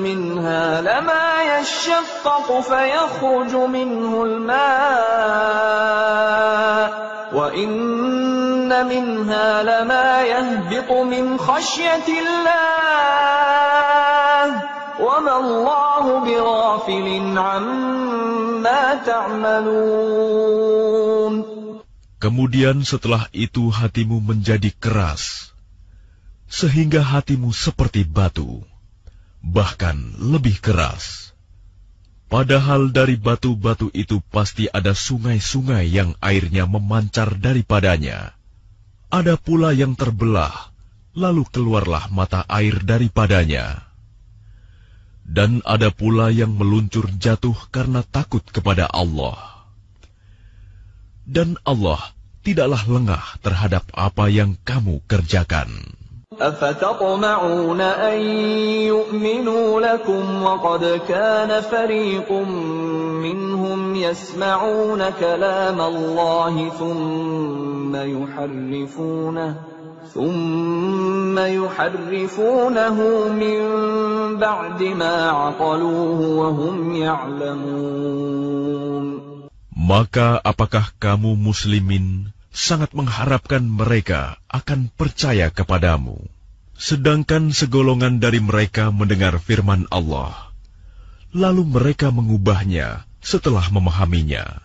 مِنْهَا لَمَا يَشَّقَّقُ فَيَخْرُجُ مِنْهُ الْمَاءُ وَإِنَّ مِنْهَا لَمَا يَهْبِطُ مِنْ خَشْيَةِ اللَّهِ وَمَا اللَّهُ بِغَافِلٍ عَمَّا تَعْمَلُونَ Kemudian setelah itu hatimu menjadi keras, sehingga hatimu seperti batu, bahkan lebih keras. Padahal dari batu-batu itu pasti ada sungai-sungai yang airnya memancar daripadanya. Ada pula yang terbelah, lalu keluarlah mata air daripadanya. Dan ada pula yang meluncur jatuh karena takut kepada Allah. Dan Allah tidaklah lengah terhadap apa yang kamu kerjakan. أفتطمعون أن يؤمنوا لكم وقد كان فريق منهم يسمعون كلام الله ثم يحرفونه ثم يحرفونه من بعد ما عقلوه وهم يعلمون Maka apakah kamu muslimin? Sangat mengharapkan mereka akan percaya kepadamu? Sedangkan segolongan dari mereka mendengar firman Allah, lalu mereka mengubahnya setelah memahaminya,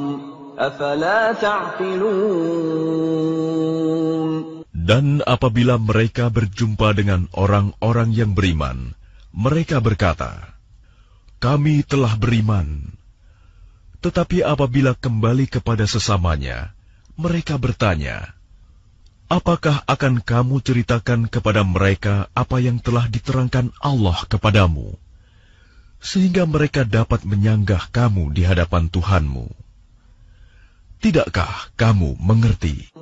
Dan apabila mereka berjumpa dengan orang-orang yang beriman, mereka berkata, "Kami telah beriman." Tetapi apabila kembali kepada sesamanya, mereka bertanya, "Apakah akan kamu ceritakan kepada mereka apa yang telah diterangkan Allah kepadamu, sehingga mereka dapat menyanggah kamu di hadapan Tuhanmu?" Tidakkah kamu mengerti?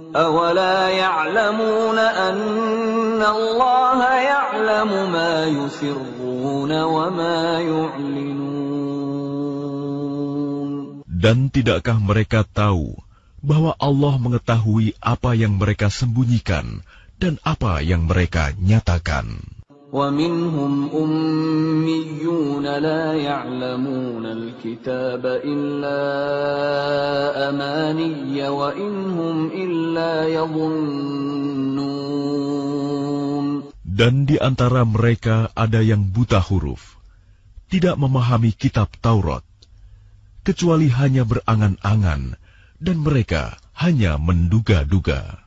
Dan tidakkah mereka tahu bahwa Allah mengetahui apa yang mereka sembunyikan dan apa yang mereka nyatakan? ومنهم أميون لا يعلمون الكتاب إلا أماني وإن هم إلا يظنون Dan di antara mereka ada yang buta huruf, tidak memahami kitab Taurat, kecuali hanya berangan-angan, dan mereka hanya menduga-duga.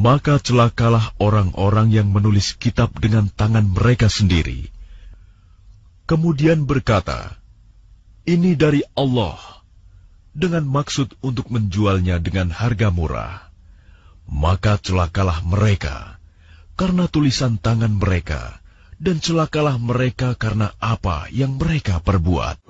Maka celakalah orang-orang yang menulis kitab dengan tangan mereka sendiri. Kemudian berkata, "Ini dari Allah," dengan maksud untuk menjualnya dengan harga murah. Maka celakalah mereka karena tulisan tangan mereka, dan celakalah mereka karena apa yang mereka perbuat.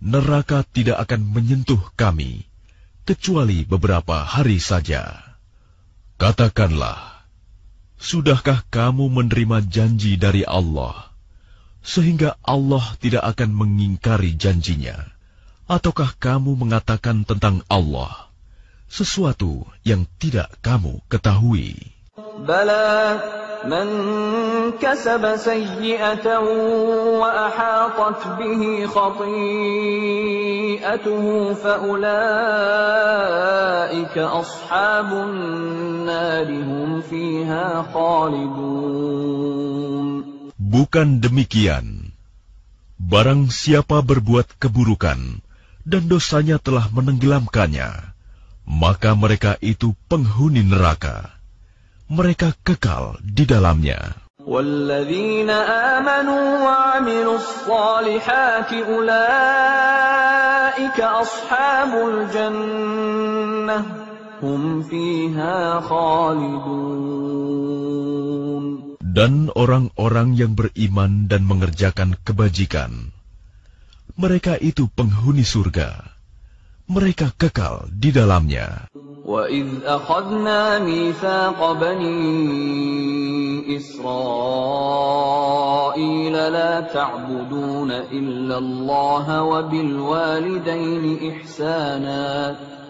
neraka tidak akan menyentuh kami, kecuali beberapa hari saja. Katakanlah, sudahkah kamu menerima janji dari Allah, sehingga Allah tidak akan mengingkari janjinya? Ataukah kamu mengatakan tentang Allah, sesuatu yang tidak kamu ketahui? Bala من كسب سيئة وأحاطت به خطيئته فأولئك أصحاب النار هم فيها خالدون Bukan demikian. Barang siapa berbuat keburukan dan dosanya telah menenggelamkannya, maka mereka itu penghuni neraka. Mereka kekal di dalamnya. والذين آمنوا وعملوا الصالحات أولئك أصحاب الجنة هم فيها خالدون Dan orang-orang yang beriman dan mengerjakan kebajikan, mereka itu penghuni surga. Mereka kekal di dalamnya. وإذ أخذنا ميثاق بني إسرائيل لا تعبدون إلا الله وبالوالدين إحسانا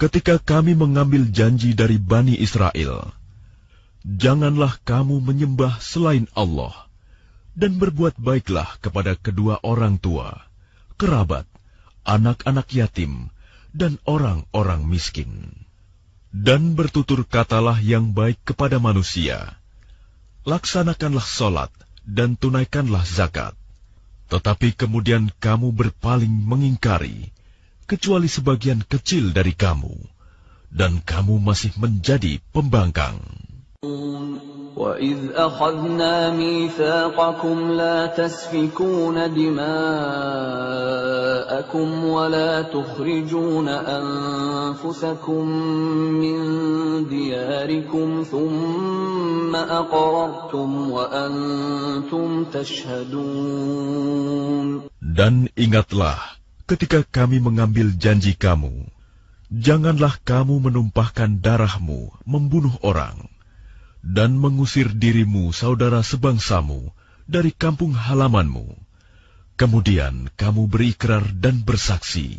ketika kami mengambil janji dari Bani Israel, janganlah kamu menyembah selain Allah, dan berbuat baiklah kepada kedua orang tua, kerabat, anak-anak yatim, dan orang-orang miskin. Dan bertutur katalah yang baik kepada manusia. Laksanakanlah solat dan tunaikanlah zakat. Tetapi kemudian kamu berpaling mengingkari, kecuali sebagian kecil dari kamu, dan kamu masih menjadi pembangkang. وَإِذْ أَخَذْنَا مِيثَاقَكُمْ لَا تَسْفِكُونَ دِمَاءَكُمْ وَلَا تُخْرِجُونَ أَنفُسَكُم مِّن دِيَارِكُمْ ثُمَّ أَقْرَرْتُمْ وَأَنتُمْ تَشْهَدُونَ Dan ingatlah ketika kami mengambil janji kamu, janganlah kamu menumpahkan darahmu membunuh orang, dan mengusir dirimu saudara sebangsamu dari kampung halamanmu. Kemudian kamu berikrar dan bersaksi.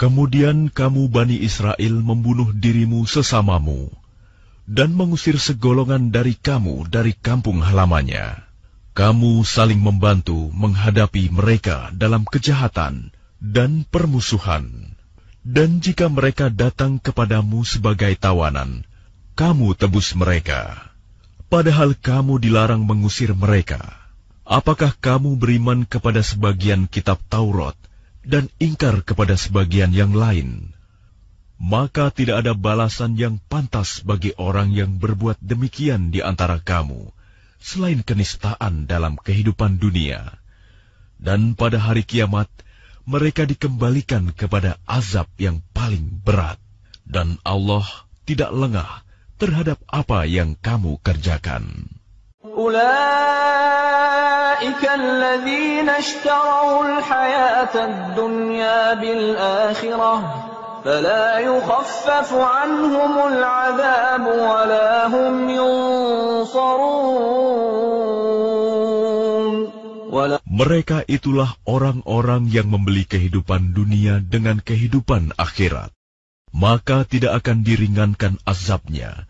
Kemudian kamu Bani Israel membunuh dirimu sesamamu dan mengusir segolongan dari kamu dari kampung halamannya. Kamu saling membantu menghadapi mereka dalam kejahatan dan permusuhan. Dan jika mereka datang kepadamu sebagai tawanan, kamu tebus mereka. Padahal kamu dilarang mengusir mereka. Apakah kamu beriman kepada sebagian kitab Taurat dan ingkar kepada sebagian yang lain, maka tidak ada balasan yang pantas bagi orang yang berbuat demikian di antara kamu, selain kenistaan dalam kehidupan dunia. Dan pada hari kiamat, mereka dikembalikan kepada azab yang paling berat. Dan Allah tidak lengah terhadap apa yang kamu kerjakan. Mereka itulah orang-orang yang membeli kehidupan dunia dengan kehidupan akhirat. Maka tidak akan diringankan azabnya,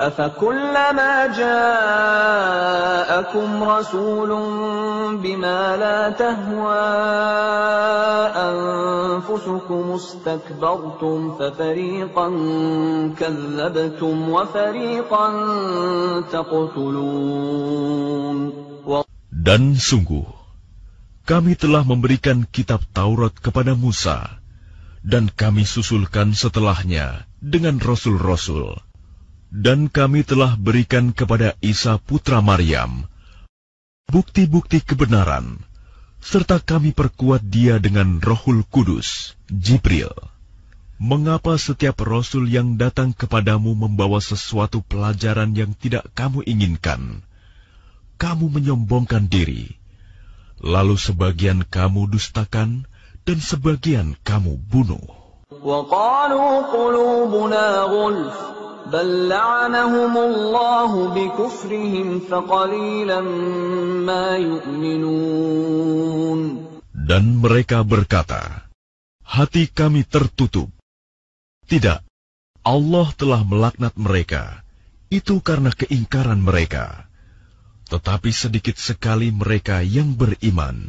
أفكلما جاءكم رسول بما لا تهوى أنفسكم استكبرتم ففريقا كذبتم وفريقا تقتلون Dan sungguh, kami telah memberikan kitab Taurat kepada Musa, dan kami susulkan setelahnya dengan rasul-rasul. Dan kami telah berikan kepada Isa putra Maryam bukti-bukti kebenaran, serta kami perkuat dia dengan rohul kudus, Jibril. Mengapa setiap rasul yang datang kepadamu membawa sesuatu pelajaran yang tidak kamu inginkan? Kamu menyombongkan diri, lalu sebagian kamu dustakan, dan sebagian kamu bunuh. وقالوا قلوبنا غلف بل لعنهم الله بكفرهم فقليلا ما يؤمنون Dan mereka berkata, Hati kami tertutup. Tidak, Allah telah melaknat mereka. Itu karena keingkaran mereka. Tetapi sedikit sekali mereka yang beriman.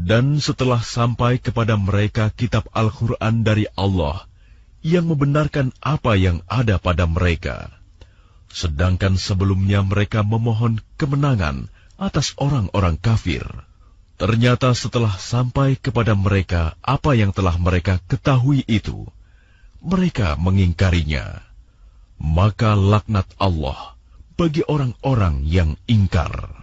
Dan setelah sampai kepada mereka kitab Al-Quran dari Allah yang membenarkan apa yang ada pada mereka, sedangkan sebelumnya mereka memohon kemenangan atas orang-orang kafir. Ternyata setelah sampai kepada mereka apa yang telah mereka ketahui itu, mereka mengingkarinya. Maka laknat Allah bagi orang-orang yang ingkar.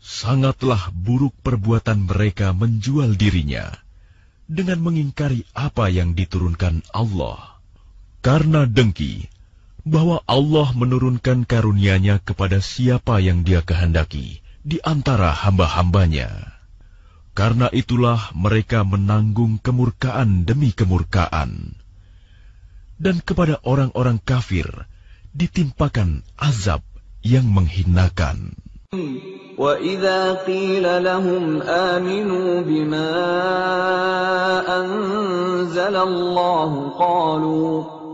Sangatlah buruk perbuatan mereka menjual dirinya dengan mengingkari apa yang diturunkan Allah. Karena dengki bahwa Allah menurunkan karunia-Nya kepada siapa yang Dia kehendaki di antara hamba-hambanya. Karena itulah mereka menanggung kemurkaan demi kemurkaan dan kepada orang-orang kafir ditimpakan azab yang menghinakan. وَإِذَا قِيلَ لَهُمْ آمِنُوا بِمَا أَنزَلَ اللَّهُ قَالُوا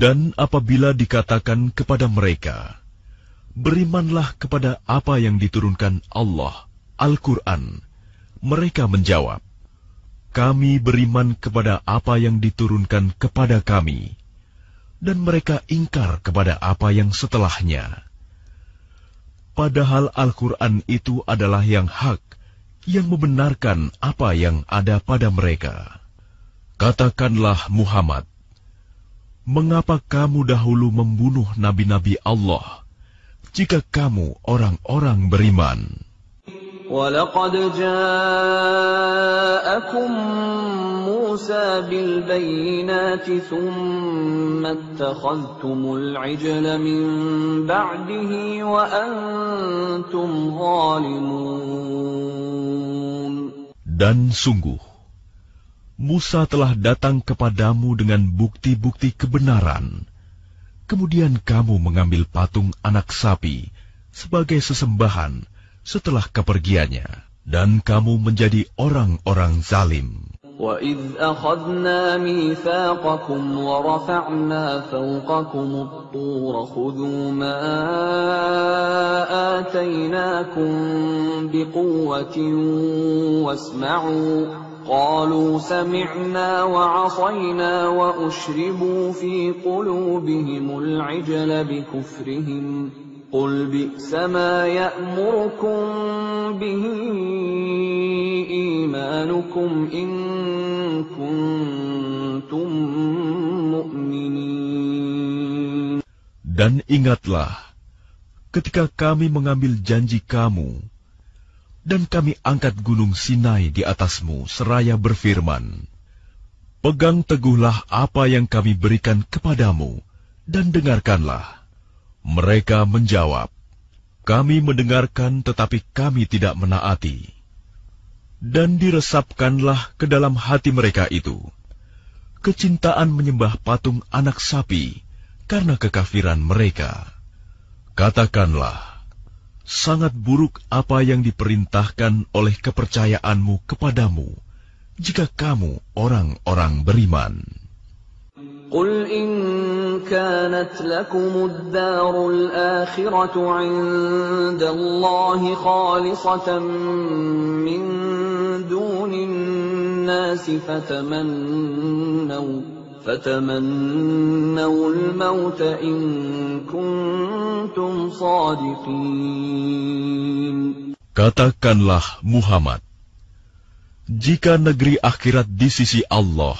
Dan apabila dikatakan kepada mereka, Berimanlah kepada apa yang diturunkan Allah, Al-Quran. Mereka menjawab, Kami beriman kepada apa yang diturunkan kepada kami, dan mereka ingkar kepada apa yang setelahnya. Padahal Al-Quran itu adalah yang hak, yang membenarkan apa yang ada pada mereka. Katakanlah Muhammad, Mengapa kamu dahulu membunuh nabi-nabi Allah jika kamu orang-orang beriman? ولقد جاءكم موسى بالبينات ثم اتخذتم العجل من بعده وأنتم ظالمون Dan sungguh Musa telah datang kepadamu dengan bukti-bukti kebenaran. Kemudian kamu mengambil patung anak sapi sebagai sesembahan setelah kepergiannya, dan kamu menjadi orang-orang zalim. وَإِذْ أَخَذْنَا مِيثَاقَكُمْ وَرَفَعْنَا فَوْقَكُمُ الطُّورَ خُذُوا مَا آتَيْنَاكُمْ بِقُوَّةٍ وَاسْمَعُوا قَالُوا سَمِعْنَا وَعَصَيْنَا وَأُشْرِبُوا فِي قُلُوبِهِمُ الْعِجْلَ بِكُفْرِهِمْ. قُلْ بِئْسَ مَا يَأْمُرُكُم بِهِ إِيمَانُكُمْ إِن كُنتُم مُّؤْمِنِينَ. Dan ingatlah, ketika kami mengambil janji kamu, dan kami angkat gunung Sinai di atasmu seraya berfirman, Pegang teguhlah apa yang kami berikan kepadamu, dan dengarkanlah. Mereka menjawab, Kami mendengarkan tetapi kami tidak menaati. Dan diresapkanlah ke dalam hati mereka itu, kecintaan menyembah patung anak sapi karena kekafiran mereka. Katakanlah, sangat buruk apa yang diperintahkan oleh kepercayaanmu kepadamu, jika kamu orang-orang beriman. قل إن كانت لكم الدار الآخرة عند الله خالصة من دون الناس فتمنوا فتمنوا الموت إن كنتم صادقين Katakanlah Muhammad, jika negeri akhirat di sisi Allah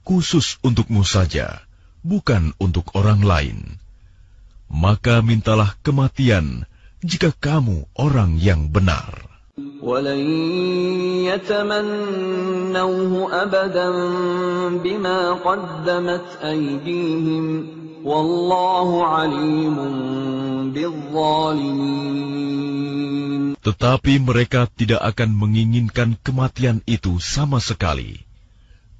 khusus untukmu saja, bukan untuk orang lain, maka mintalah kematian jika kamu orang yang benar. ولن يتمنوه أبدا بما قدمت أيديهم والله عليم بالظالمين Tetapi mereka tidak akan menginginkan kematian itu sama sekali,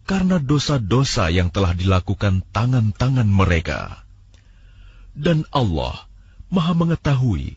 karena dosa-dosa yang telah dilakukan tangan-tangan mereka. Dan Allah Maha Mengetahui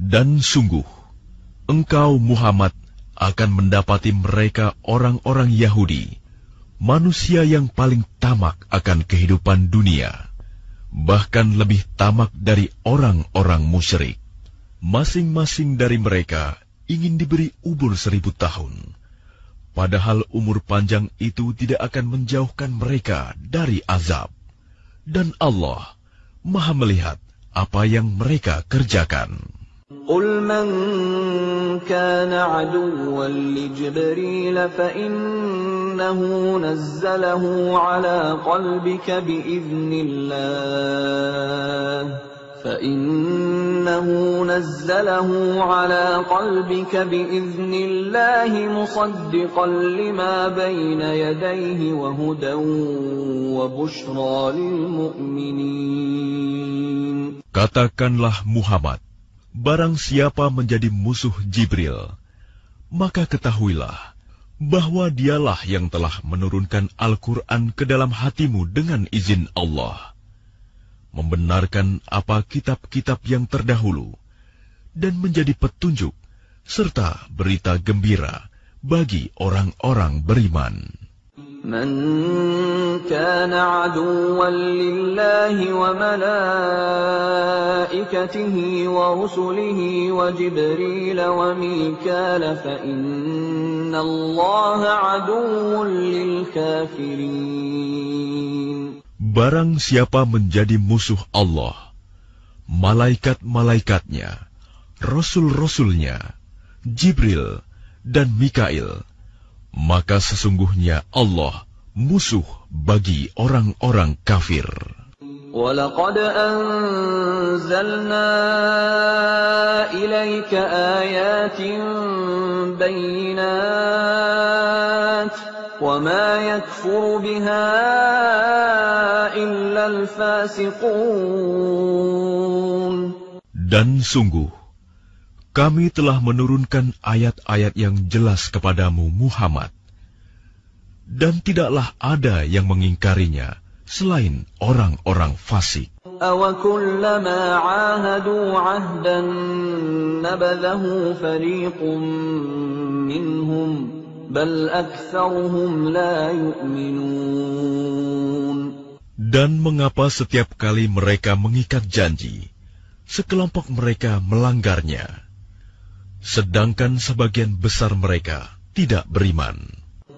Dan sungguh, engkau Muhammad akan mendapati mereka orang-orang Yahudi, manusia yang paling tamak akan kehidupan dunia, bahkan lebih tamak dari orang-orang musyrik. Masing-masing dari mereka ingin diberi ubur seribu tahun padahal umur panjang itu tidak akan menjauhkan mereka dari azab. Dan Allah Maha melihat apa yang mereka kerjakan. قل من كان عدوا لجبريل فإنه نزله على قلبك بإذن الله innahu nazzalahu ala qalbika biiznillahi musaddiqan lima bayna yadayhi wa hudan wa bushra. Katakanlah Muhammad, barang siapa menjadi musuh Jibril, maka ketahuilah bahwa dialah yang telah menurunkan Al-Quran ke dalam hatimu dengan izin Allah membenarkan apa kitab-kitab yang terdahulu, dan menjadi petunjuk serta berita gembira bagi orang-orang beriman. من كان عدوا لله وملائكته ورسله وجبريل وميكال فإن الله عدو للكافرين Barang siapa menjadi musuh Allah, malaikat-malaikatnya, rasul-rasulnya, Jibril, dan Mikail, maka sesungguhnya Allah musuh bagi orang-orang kafir. ولقد أنزلنا إليك آيات بينات وما يكفر بها إلا الفاسقون Dan sungguh, kami telah menurunkan ayat-ayat yang jelas kepadamu Muhammad. Dan tidaklah ada yang mengingkarinya selain orang-orang fasik. أَوَكُلَّمَا عَاهَدُوا عَهْدًا نَبَذَهُ فَرِيقٌ مِّنْهُمْ بَلْ أَكْثَرُهُمْ لَا يُؤْمِنُونَ Dan mengapa setiap kali mereka mengikat janji, sekelompok mereka melanggarnya, sedangkan sebagian besar mereka tidak beriman.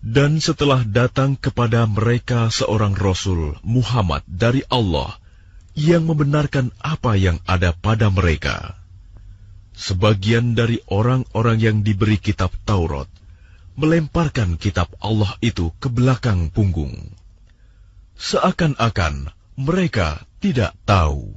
Dan setelah datang kepada mereka seorang Rasul Muhammad dari Allah yang membenarkan apa yang ada pada mereka. Sebagian dari orang-orang yang diberi kitab Taurat melemparkan kitab Allah itu ke belakang punggung. Seakan-akan mereka tidak tahu.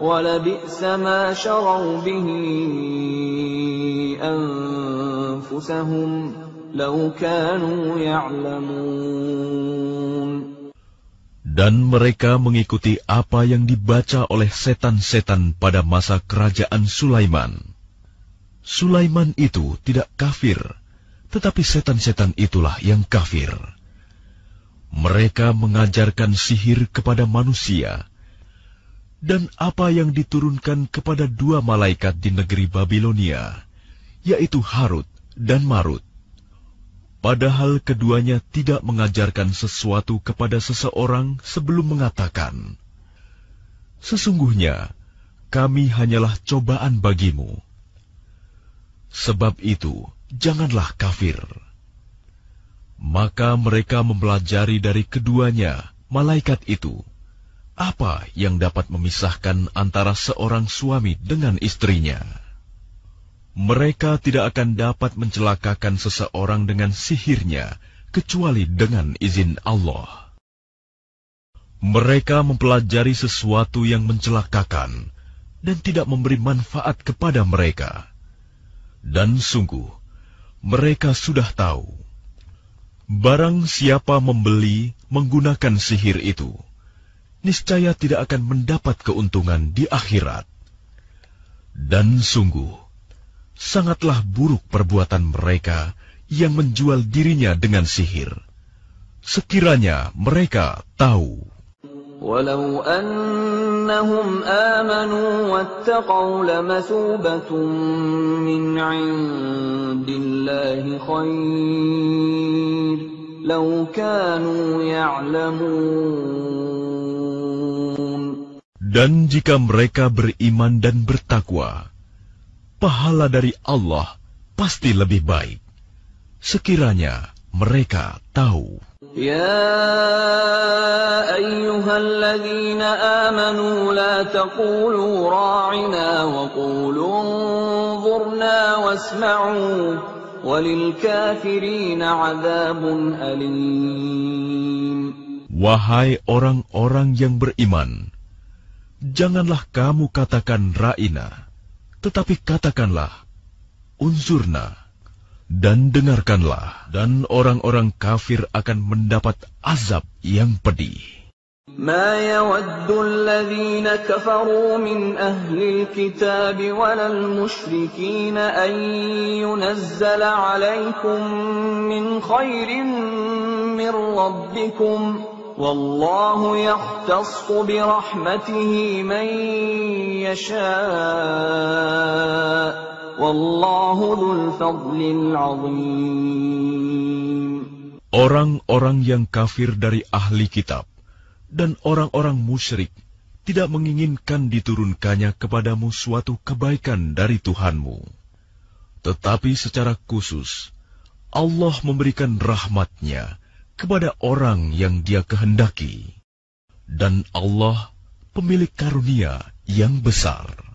ولبئس ما شروا به أنفسهم لو كانوا يعلمون Dan mereka mengikuti apa yang dibaca oleh setan-setan pada masa kerajaan Sulaiman. Sulaiman itu tidak kafir, tetapi setan-setan itulah yang kafir. Mereka mengajarkan sihir kepada manusia, dan apa yang diturunkan kepada dua malaikat di negeri Babilonia, yaitu Harut dan Marut. Padahal keduanya tidak mengajarkan sesuatu kepada seseorang sebelum mengatakan, "Sesungguhnya kami hanyalah cobaan bagimu." Sebab itu, janganlah kafir. Maka mereka mempelajari dari keduanya, malaikat itu, apa yang dapat memisahkan antara seorang suami dengan istrinya mereka tidak akan dapat mencelakakan seseorang dengan sihirnya kecuali dengan izin Allah. Mereka mempelajari sesuatu yang mencelakakan dan tidak memberi manfaat kepada mereka. Dan sungguh, mereka sudah tahu. Barang siapa membeli menggunakan sihir itu, niscaya tidak akan mendapat keuntungan di akhirat. Dan sungguh, sangatlah buruk perbuatan mereka yang menjual dirinya dengan sihir. Sekiranya mereka tahu. ولو أنهم آمنوا واتقوا لمثوبة من عند الله خير لو كانوا يعلمون Dan jika mereka beriman dan bertakwa, pahala dari Allah pasti lebih baik. Sekiranya mereka tahu. يا أيها الذين آمنوا لا تقولوا راعنا وقولوا انظرنا واسمعوا وللكافرين عذاب أليم Wahai orang-orang yang beriman, janganlah kamu katakan ra'ina, tetapi katakanlah, unsurna, dan dengarkanlah, dan orang-orang kafir akan mendapat azab yang pedih. ما يود الذين كفروا من أهل الكتاب ولا المشركين أن ينزل عليكم من خير من ربكم والله يختص برحمته من يشاء والله ذو الفضل العظيم. Orang-orang yang kafir dari ahli kitab dan orang-orang musyrik tidak menginginkan diturunkannya kepadamu suatu kebaikan dari Tuhanmu. Tetapi secara khusus, Allah memberikan rahmatnya kepada orang yang dia kehendaki. Dan Allah pemilik karunia yang besar.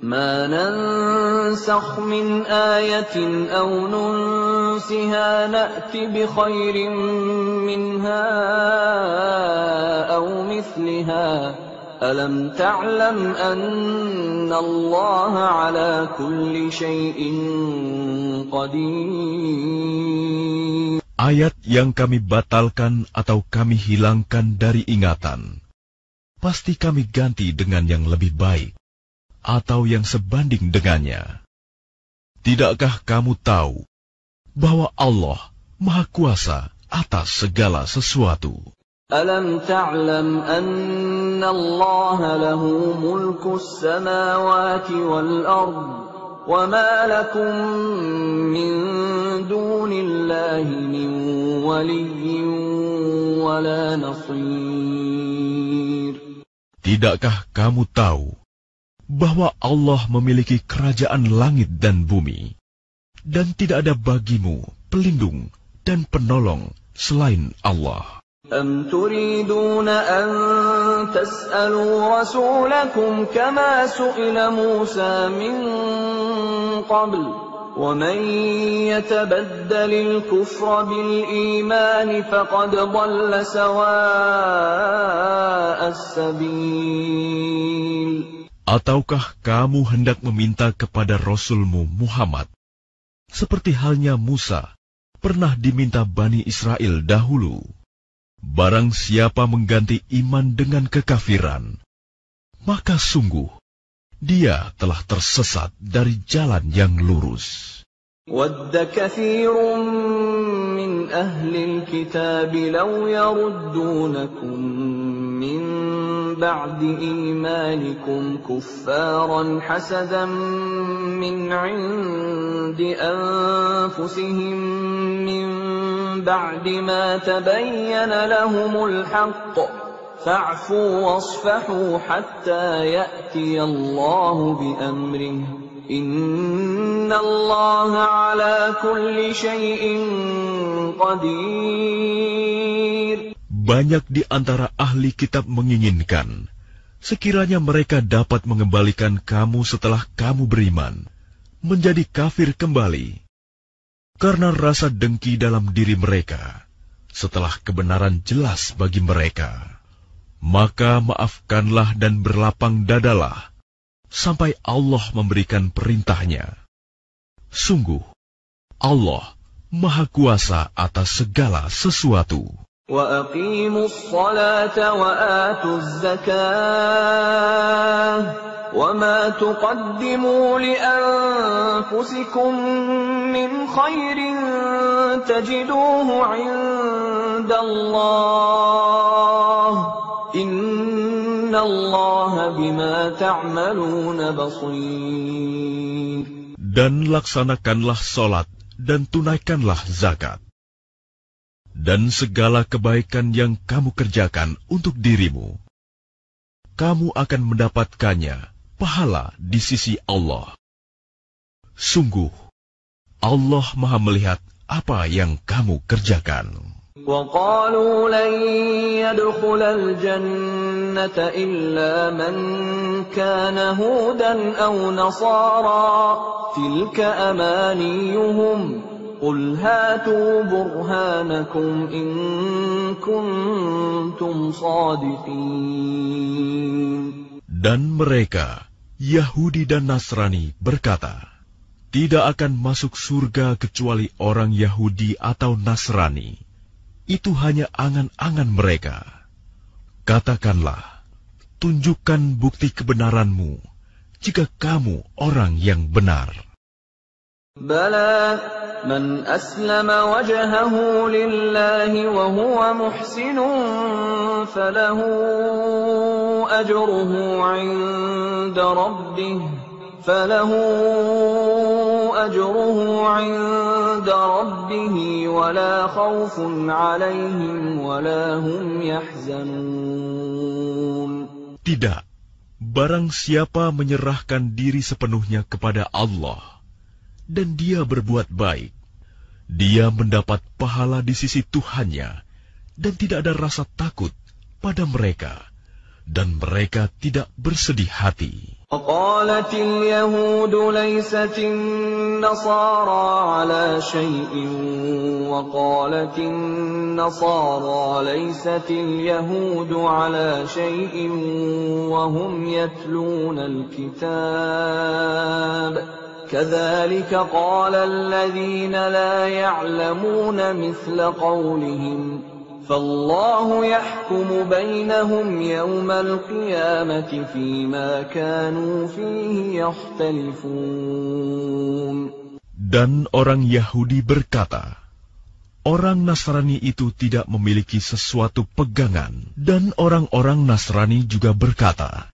ما ننسخ من آية أو ننسها نأت بخير منها أو مثلها ألم تعلم أن الله على كل شيء قدير Ayat yang kami batalkan atau kami hilangkan dari ingatan, pasti kami ganti dengan yang lebih baik atau yang sebanding dengannya. Tidakkah kamu tahu bahwa Allah Maha Kuasa atas segala sesuatu? Alam ta'lam anna Allah lahu mulku samawati wal wa ma lakum min dunillahi min waliyyin wa la nasir Tidakkah kamu tahu bahwa Allah memiliki kerajaan langit dan bumi, dan tidak ada bagimu pelindung dan penolong selain Allah? أم تريدون أن تسألوا رسولكم كما سئل موسى من قبل ومن يتبدل الكفر بالإيمان فقد ضل سواء السبيل Ataukah kamu hendak meminta kepada Rasulmu Muhammad, seperti halnya Musa pernah diminta Bani Israel dahulu? Barang siapa mengganti iman dengan kekafiran, maka sungguh dia telah tersesat dari jalan yang lurus. ود كثير من أهل الكتاب لو يردونكم من بعد إيمانكم كفارا حسدا من عند أنفسهم من بعد ما تبين لهم الحق. فاعفوا واصفحوا حتى يأتي الله بأمره. إن الله على كل شيء قدير. Banyak di antara ahli kitab menginginkan, sekiranya mereka dapat mengembalikan kamu setelah kamu beriman, menjadi kafir kembali. Karena rasa dengki dalam diri mereka, setelah kebenaran jelas bagi mereka. Maka maafkanlah dan berlapang dadalah, sampai Allah memberikan perintahnya. Sungguh, Allah Maha Kuasa atas segala sesuatu. وأقيموا الصلاة وآتوا الزكاة وما تقدموا لأنفسكم من خير تجدوه عند الله إن الله بما تعملون بصير Dan laksanakanlah solat dan tunaikanlah zakat. Dan segala kebaikan yang kamu kerjakan untuk dirimu, kamu akan mendapatkannya pahala di sisi Allah. Sungguh, Allah Maha Melihat apa yang kamu kerjakan. وقالوا لن يدخل الجنة إلا من كان هودا أو نصارى تلك أمانيهم قل هاتوا برهانكم إن كنتم صادقين Dan mereka, Yahudi dan Nasrani, berkata, "Tidak akan masuk surga kecuali orang Yahudi atau Nasrani. Itu hanya angan-angan mereka." Katakanlah, tunjukkan bukti kebenaranmu jika kamu orang yang benar. بلى من أسلم وجهه لله وهو محسن فله أجره عند ربه فله أجره عند ربه ولا خوف عليهم ولا هم يحزنون. Tidak, barang siapa menyerahkan diri sepenuhnya kepada Allah, dan dia berbuat baik, dia mendapat pahala di sisi Tuhannya, dan tidak ada rasa takut pada mereka, dan mereka tidak bersedih hati. وقالت اليهود ليست النصارى على شيء وقالت النصارى ليست اليهود على شيء وهم يتلون الكتاب كذلك قال الذين لا يعلمون مثل قولهم فالله يحكم بينهم يوم القيامة فيما كانوا فيه يختلفون Dan orang Yahudi berkata, Orang Nasrani itu tidak memiliki sesuatu pegangan, dan orang-orang Nasrani juga berkata,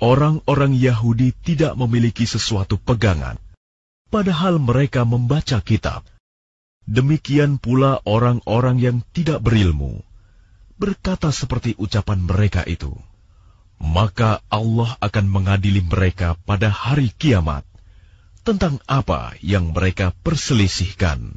Orang-orang Yahudi tidak memiliki sesuatu pegangan, padahal mereka membaca kitab. Demikian pula orang-orang yang tidak berilmu berkata seperti ucapan mereka itu. Maka Allah akan mengadili mereka pada hari kiamat tentang apa yang mereka perselisihkan.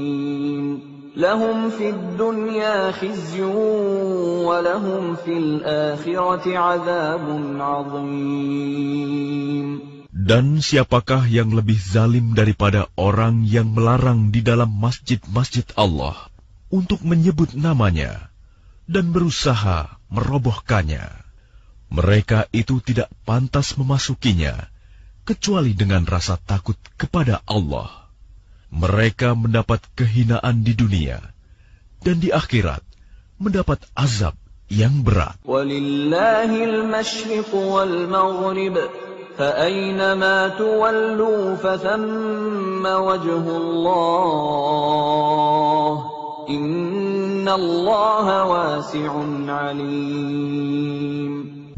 لهم في الدنيا خزي ولهم في الآخرة عذاب عظيم. Dan siapakah yang lebih zalim daripada orang yang melarang di dalam masjid-masjid Allah untuk menyebut namanya dan berusaha merobohkannya? Mereka itu tidak pantas memasukinya kecuali dengan rasa takut kepada Allah mereka mendapat kehinaan di dunia dan di akhirat mendapat azab yang berat.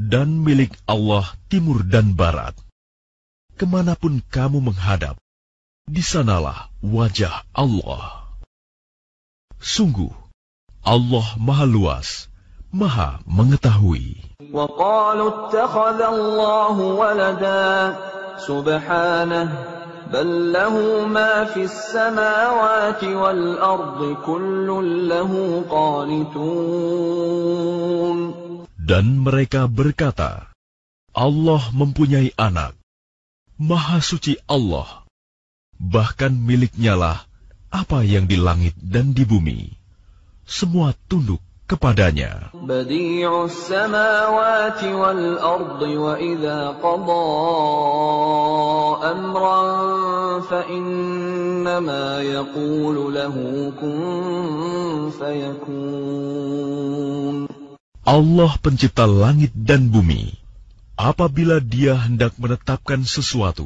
Dan milik Allah timur dan barat. Ke mana pun kamu menghadap, di sanalah wajah Allah. Sungguh, Allah Maha Luas, Maha Mengetahui. وقالوا اتخذ الله ولدا سبحانه بل له ما في السماوات والأرض كل له قانتون Dan mereka berkata, Allah mempunyai anak. Maha suci Allah. Bahkan miliknyalah apa yang di langit dan di bumi. Semua tunduk kepadanya. Allah pencipta langit dan bumi. Apabila dia hendak menetapkan sesuatu,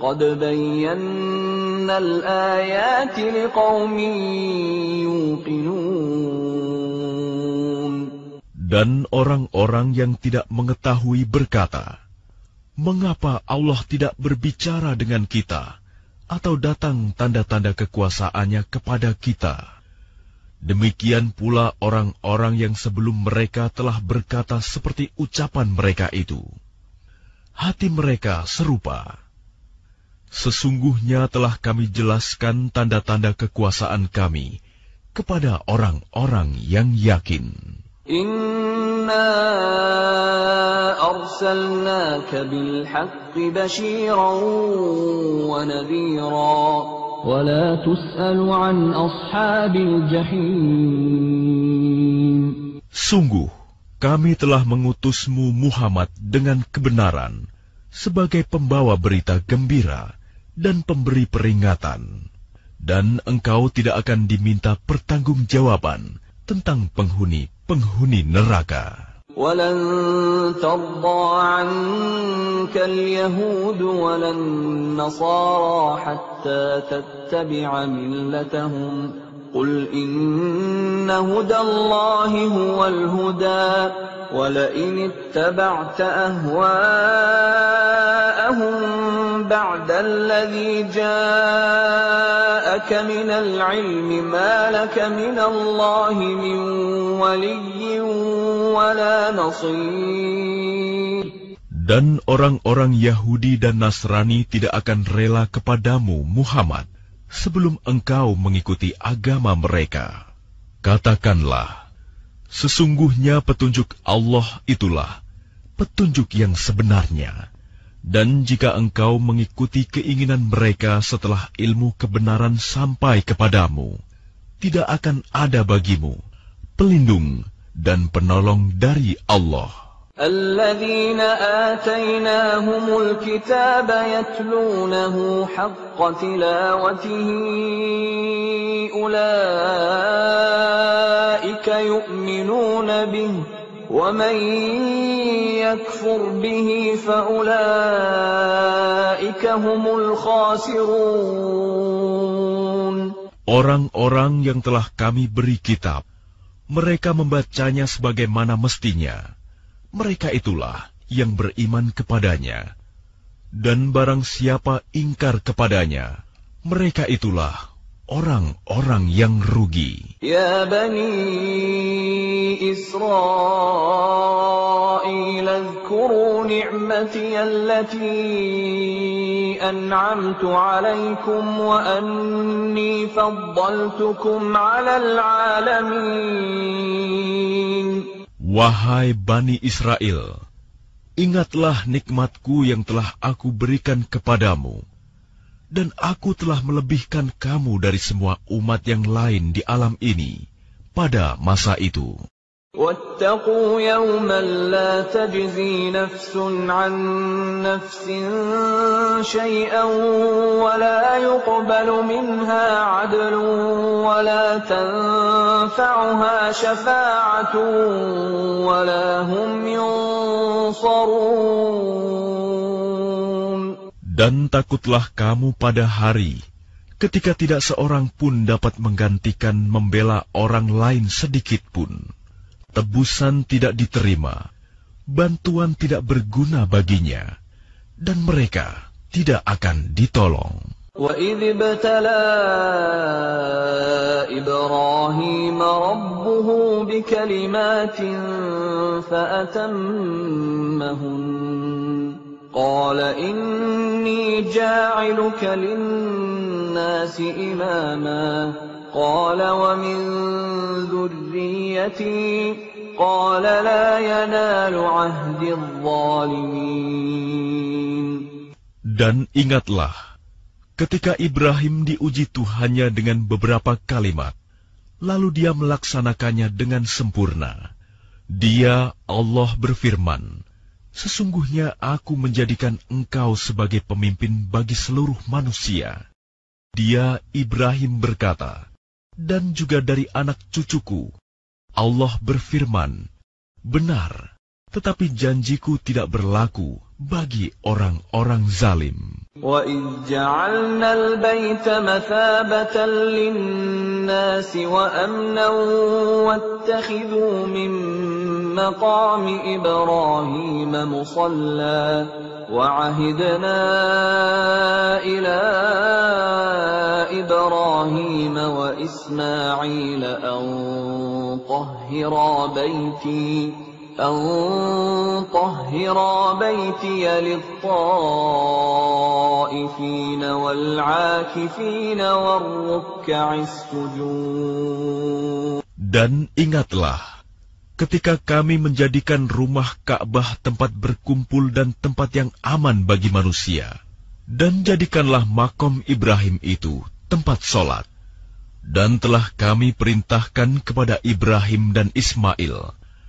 قد بينا الآيات لقوم يوقنون Dan orang-orang yang tidak mengetahui berkata, Mengapa Allah tidak berbicara dengan kita atau datang tanda-tanda kekuasaannya kepada kita? Demikian pula orang-orang yang sebelum mereka telah berkata seperti ucapan mereka itu. Hati mereka serupa. Sesungguhnya telah kami jelaskan tanda-tanda kekuasaan kami kepada orang-orang yang yakin. Inna arsalnaka wa wa la tus'alu an ashabil jahim. Sungguh, kami telah mengutusmu Muhammad dengan kebenaran sebagai pembawa berita gembira dan pemberi peringatan. Dan engkau tidak akan diminta pertanggungjawaban tentang penghuni-penghuni neraka. ولن ترضى عنك اليهود ولا النصارى حتى تتبع ملتهم قل إن هدى الله هو الهدى ولئن اتبعت أهواءهم بعد الذي جاءك من العلم ما لك من الله من ولي ولا نصير Dan orang-orang Yahudi dan Nasrani tidak akan rela kepadamu, Muhammad, sebelum engkau mengikuti agama mereka. Katakanlah, sesungguhnya petunjuk Allah itulah petunjuk yang sebenarnya. Dan jika engkau mengikuti keinginan mereka setelah ilmu kebenaran sampai kepadamu, tidak akan ada bagimu pelindung dan penolong dari Allah. الذين آتيناهم الكتاب يتلونه حق تلاوته أولئك يؤمنون به ومن يكفر به فأولئك هم الخاسرون Orang-orang yang telah kami beri kitab, mereka membacanya sebagaimana mestinya. Mereka itulah yang beriman kepadanya. Dan barang siapa ingkar kepadanya, mereka itulah orang-orang yang rugi. يا بني إسرائيل اذكروا نعمتي التي أنعمت عليكم وأني فضلتكم على العالمين Wahai Bani Israel, ingatlah nikmatku yang telah aku berikan kepadamu, dan aku telah melebihkan kamu dari semua umat yang lain di alam ini pada masa itu. واتقوا يوما لا تجزي نفس عن نفس شيئا ولا يقبل منها عدل ولا تنفعها شفاعة ولا هم ينصرون Dan takutlah kamu pada hari ketika tidak seorang pun dapat menggantikan membela orang lain sedikit pun. Tebusan tidak diterima, bantuan tidak berguna baginya, dan mereka tidak akan ditolong. وإذ ابتلى إبراهيم ربه بكلمات فأتمهن قال إني جاعلك للناس إماما قال ومن ذريتي قال لا ينال عهد الظالمين Dan ingatlah, ketika Ibrahim diuji Tuhannya dengan beberapa kalimat, lalu dia melaksanakannya dengan sempurna. Dia, Allah berfirman, Sesungguhnya aku menjadikan engkau sebagai pemimpin bagi seluruh manusia. Dia, Ibrahim berkata, dan juga dari anak cucuku. Allah berfirman, Benar, tetapi janjiku tidak berlaku bagi orang-orang zalim. وَإِذْ جَعَلْنَا الْبَيْتَ مَثَابَةً لِلنَّاسِ وَأَمْنًا وَاتَّخِذُوا مِن مَّقَامِ إِبْرَاهِيمَ مُصَلًّى وَعَهِدْنَا إِلَىٰ إبراهيم وإسماعيل أن طهرا بيتي أن طهرا بيتي للطائفين والعاكفين والركع السجود Dan ingatlah, ketika kami menjadikan rumah Ka'bah tempat berkumpul dan tempat yang aman bagi manusia, dan jadikanlah makom Ibrahim itu tempat solat. Dan telah kami perintahkan kepada Ibrahim dan Ismail,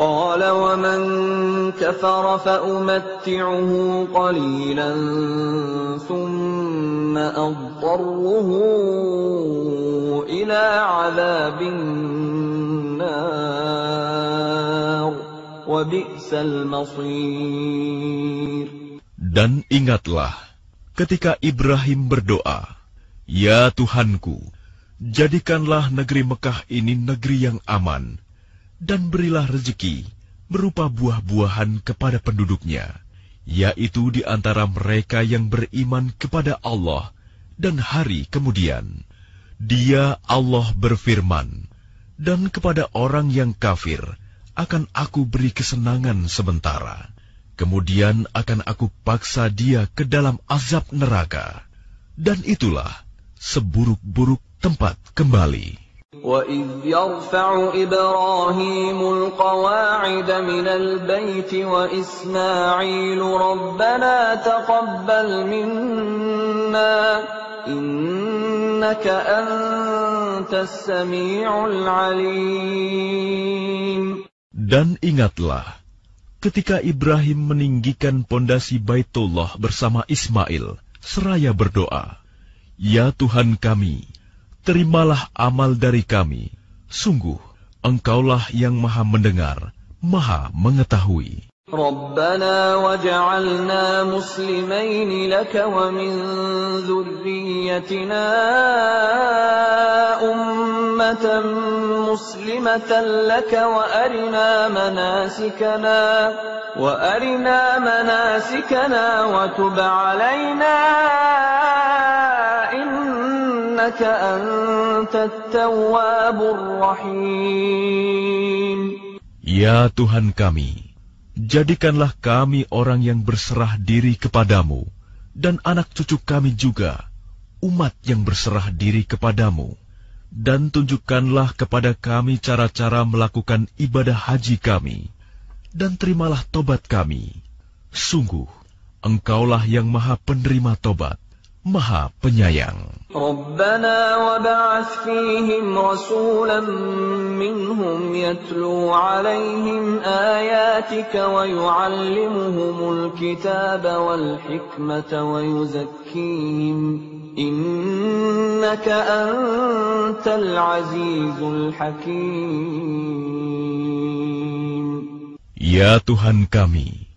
قَالَ وَمَن كَفَرَ فَأُمَتِّعُهُ قَلِيلًا ثُمَّ أَضْطَرُّهُ إِلَىٰ عَذَابِ النَّارِ وَبِئْسَ الْمَصِيرُ Dan ingatlah, ketika Ibrahim berdoa, Ya Tuhanku, jadikanlah negeri Mekah ini negeri yang aman, dan berilah rezeki berupa buah-buahan kepada penduduknya, yaitu di antara mereka yang beriman kepada Allah dan hari kemudian. Dia Allah berfirman, dan kepada orang yang kafir akan aku beri kesenangan sementara. Kemudian akan aku paksa dia ke dalam azab neraka. Dan itulah seburuk-buruk tempat kembali. وَإِذْ يَرْفَعُ إِبْرَاهِيمُ الْقَوَاعِدَ مِنَ الْبَيْتِ وَإِسْمَاعِيلُ رَبَّنَا تَقَبَّلْ مِنَّا إِنَّكَ أَنتَ السَّمِيعُ الْعَلِيمُ Dan ingatlah, ketika Ibrahim meninggikan pondasi Baitullah bersama Ismail, seraya berdoa, Ya Tuhan kami, terimalah amal dari kami. Sungguh, Engkaulah yang maha mendengar, maha mengetahui. رَبَّنَا وَاجْعَلْنَا مُسْلِمَيْنِ لَكَ وَمِن ذُرِّيَّتِنَا أُمَّةً مُّسْلِمَةً لَّكَ وَأَرِنَا مَنَاسِكَنَا وَأَرِنَا مَنَاسِكَنَا وَتُبْ عَلَيْنَا Ya Tuhan kami, jadikanlah kami orang yang berserah diri kepadamu dan anak cucu kami juga umat yang berserah diri kepadamu dan tunjukkanlah kepada kami cara-cara melakukan ibadah haji kami dan terimalah tobat kami. Sungguh, engkaulah yang maha penerima tobat. maha penyayang. رَبَّنَا وَابْعَثْ فِيهِمْ رَسُولًا مِّنْهُمْ يَتْلُو عَلَيْهِمْ آيَاتِكَ وَيُعَلِّمُهُمُ الْكِتَابَ وَالْحِكْمَةَ وَيُزَكِّيهِمْ ۚ إِنَّكَ أَنتَ الْعَزِيزُ الْحَكِيمُ Ya Tuhan kami,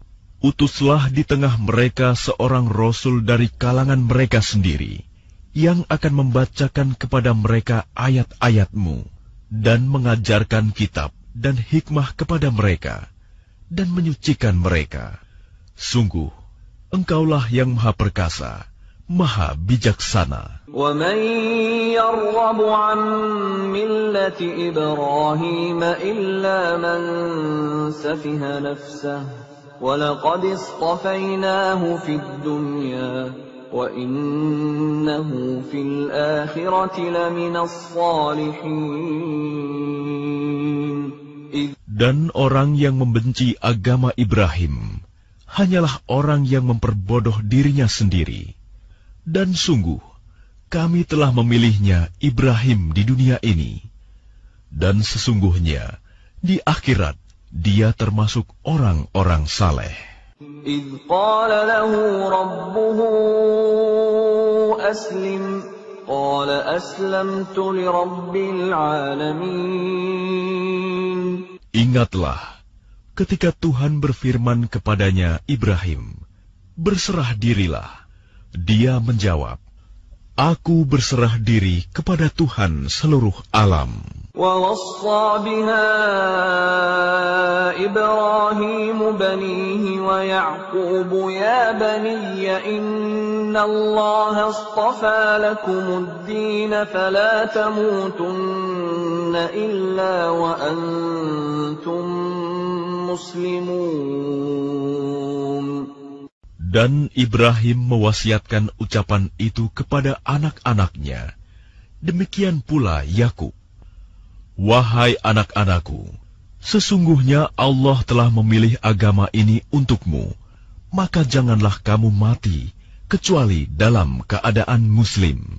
utuslah di tengah mereka seorang rasul dari kalangan mereka sendiri, yang akan membacakan kepada mereka ayat-ayatmu, dan mengajarkan kitab dan hikmah kepada mereka, dan menyucikan mereka. Sungguh, Engkaulah yang maha perkasa, maha bijaksana. وَمَن يَرْغَبُ عَن مِّلَّةِ إِبْرَاهِيمَ إِلَّا مَن سَفِهَ نَفْسَهُ ۚ وَلَقَدِ اصْطَفَيْنَاهُ فِي الدُّنْيَا ۖ وَإِنَّهُ فِي الْآخِرَةِ لَمِنَ الصَّالِحِينَ إِذْ Dan orang yang membenci agama Ibrahim hanyalah orang yang memperbodoh dirinya sendiri. Dan sungguh, kami telah memilihnya Ibrahim di dunia ini. Dan sesungguhnya, di akhirat, dia termasuk orang-orang saleh. إِذْ قَالَ لَهُ رَبُّهُ أَسْلِمْ ۖ قال أسلمت لرب العالمين Ingatlah ketika Tuhan berfirman kepadanya Ibrahim, "Berserah dirilah." Dia menjawab, "Aku berserah diri kepada Tuhan seluruh alam." ووصى بها إبراهيم بنيه ويعقوب يا بني إن الله اصطفى لكم الدين فلا تموتن إلا وأنتم مسلمون Dan Ibrahim mewasiatkan ucapan itu kepada anak-anaknya. Demikian pula Yakub. Wahai anak-anakku, sesungguhnya Allah telah memilih agama ini untukmu, maka janganlah kamu mati kecuali dalam keadaan Muslim.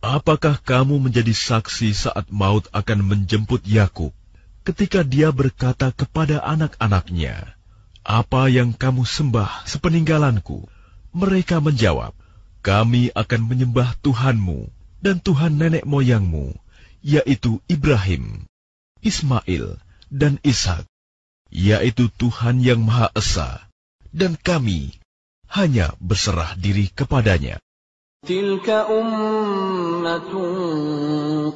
Apakah kamu menjadi saksi saat maut akan menjemput Yakub ketika dia berkata kepada anak-anaknya, "Apa yang kamu sembah sepeninggalanku?" Mereka menjawab, "Kami akan menyembah Tuhanmu dan Tuhan nenek moyangmu, yaitu Ibrahim, Ismail, dan Ishak, yaitu Tuhan yang Maha Esa, dan kami hanya berserah diri kepadanya." تلك أمة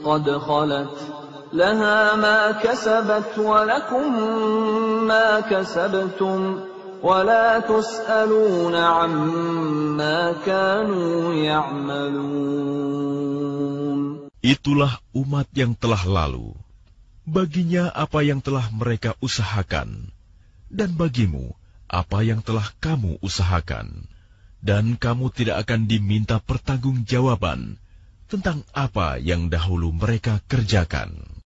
قد خلت لها ما كسبت ولكم ما كسبتم ولا تسألون عما كانوا يعملون Itulah umat yang telah lalu. Baginya apa yang telah mereka usahakan, dan bagimu apa yang telah kamu usahakan. Dan kamu tidak akan diminta pertanggungjawaban tentang apa yang dahulu mereka kerjakan.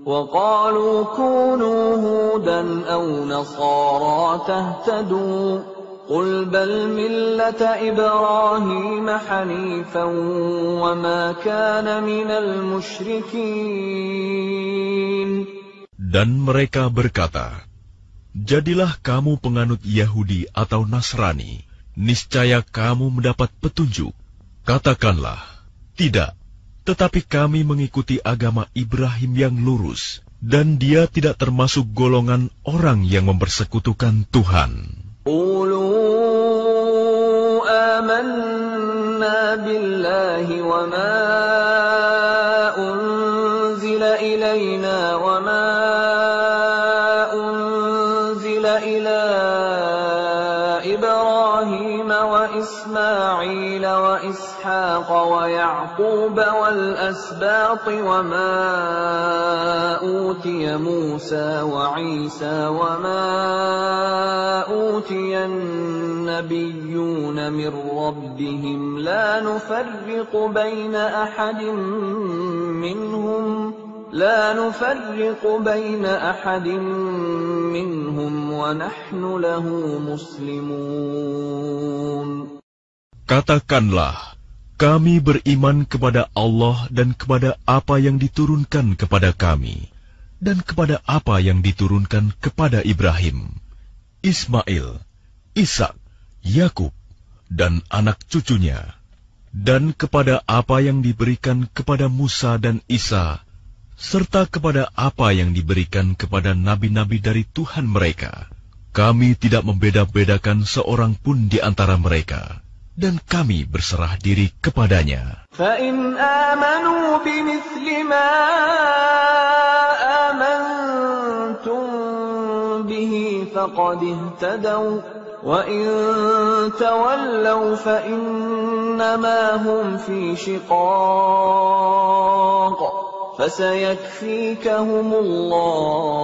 وقالوا كونوا هودا أو نصارى تهتدوا قل بل ملة إبراهيم حنيفا وما كان من المشركين Dan mereka berkata, Jadilah kamu penganut Yahudi atau Nasrani, niscaya kamu mendapat petunjuk. Katakanlah, tidak, tetapi kami mengikuti agama Ibrahim yang lurus, dan dia tidak termasuk golongan orang yang mempersekutukan Tuhan. Ulu وإسماعيل وإسحاق ويعقوب والأسباط وما أوتي موسى وعيسى وما أوتي النبيون من ربهم لا نفرق بين أحد منهم لا نفرق بين أحد منهم ونحن له مسلمون Katakanlah, kami beriman kepada Allah dan kepada apa yang diturunkan kepada kami, dan kepada apa yang diturunkan kepada Ibrahim, Ismail, Ishak, Yakub, dan anak cucunya, dan kepada apa yang diberikan kepada Musa dan Isa, serta kepada apa yang diberikan kepada nabi-nabi dari Tuhan mereka. Kami tidak membeda-bedakan seorang pun di antara mereka, dan kami berserah diri kepadanya. فإن آمنوا بمثل ما آمنتم به فقد اهتدوا وإن تولوا فإنما هم في شقاق فسيكفيكهم الله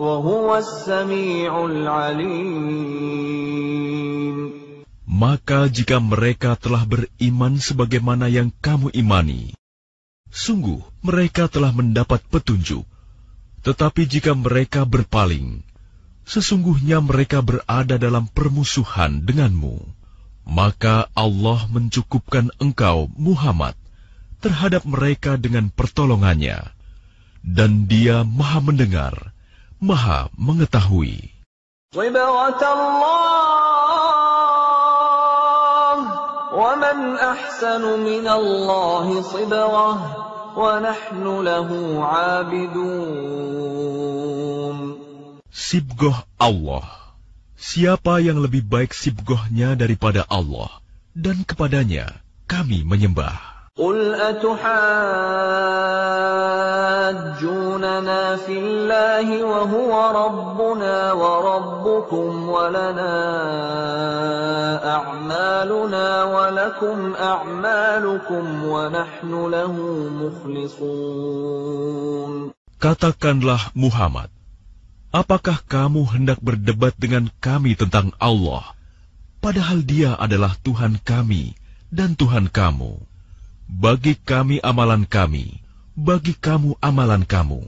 وهو السميع العليم Maka jika mereka telah beriman sebagaimana yang kamu imani, sungguh mereka telah mendapat petunjuk. Tetapi jika mereka berpaling, sesungguhnya mereka berada dalam permusuhan denganmu. Maka Allah mencukupkan engkau, Muhammad, terhadap mereka dengan pertolongannya. Dan dia maha mendengar, maha mengetahui. Allah ومن أحسن من الله صبغة ونحن له عابدون Sibgoh Allah. Siapa yang lebih baik sibgohnya daripada Allah, dan kepadanya kami menyembah. قل أتحاجوننا في الله وهو ربنا وربكم ولنا أعمالنا ولكم أعمالكم ونحن له مخلصون Katakanlah Muhammad, apakah kamu hendak berdebat dengan kami tentang Allah, padahal dia adalah Tuhan kami dan Tuhan kamu? Bagi kami amalan kami, bagi kamu amalan kamu,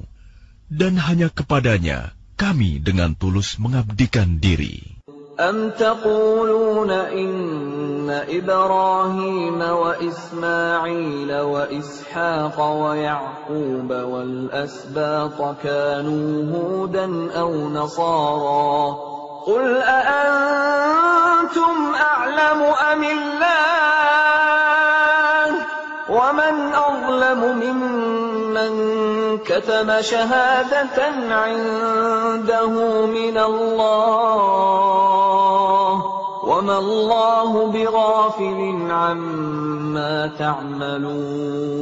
dan hanya kepadanya kami dengan tulus mengabdikan diri. أم تقولون إن إبراهيم وإسماعيل وإسحاق ويعقوب والأسباط كانوا هودا أو نصارى قل أأنتم أعلم أم الله ومن أظلم ممن كتم شهادة عنده من الله وما الله بغافل عما تعملون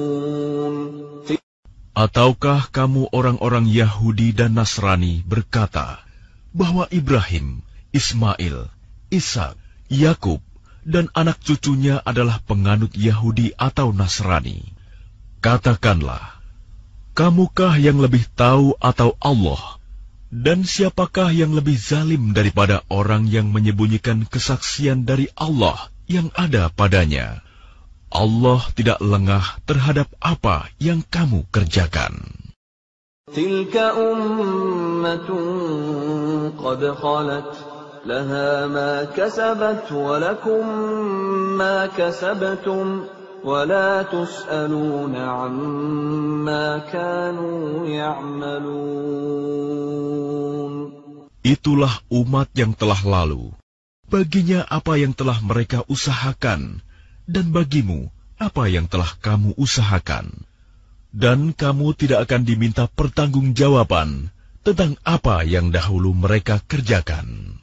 Ataukah kamu orang-orang Yahudi dan Nasrani berkata bahwa Ibrahim, Ismail, Ishak, Yakub, dan anak cucunya adalah penganut Yahudi atau Nasrani. Katakanlah, kamukah yang lebih tahu atau Allah? Dan siapakah yang lebih zalim daripada orang yang menyembunyikan kesaksian dari Allah yang ada padanya? Allah tidak lengah terhadap apa yang kamu kerjakan. Tilka ummatun qad khalat لها ما كسبت ولكم ما كسبتم ولا تسألون عما كانوا يعملون Itulah umat yang telah lalu. Baginya apa yang telah mereka usahakan, dan bagimu apa yang telah kamu usahakan. Dan kamu tidak akan diminta pertanggungjawaban tentang apa yang dahulu mereka kerjakan.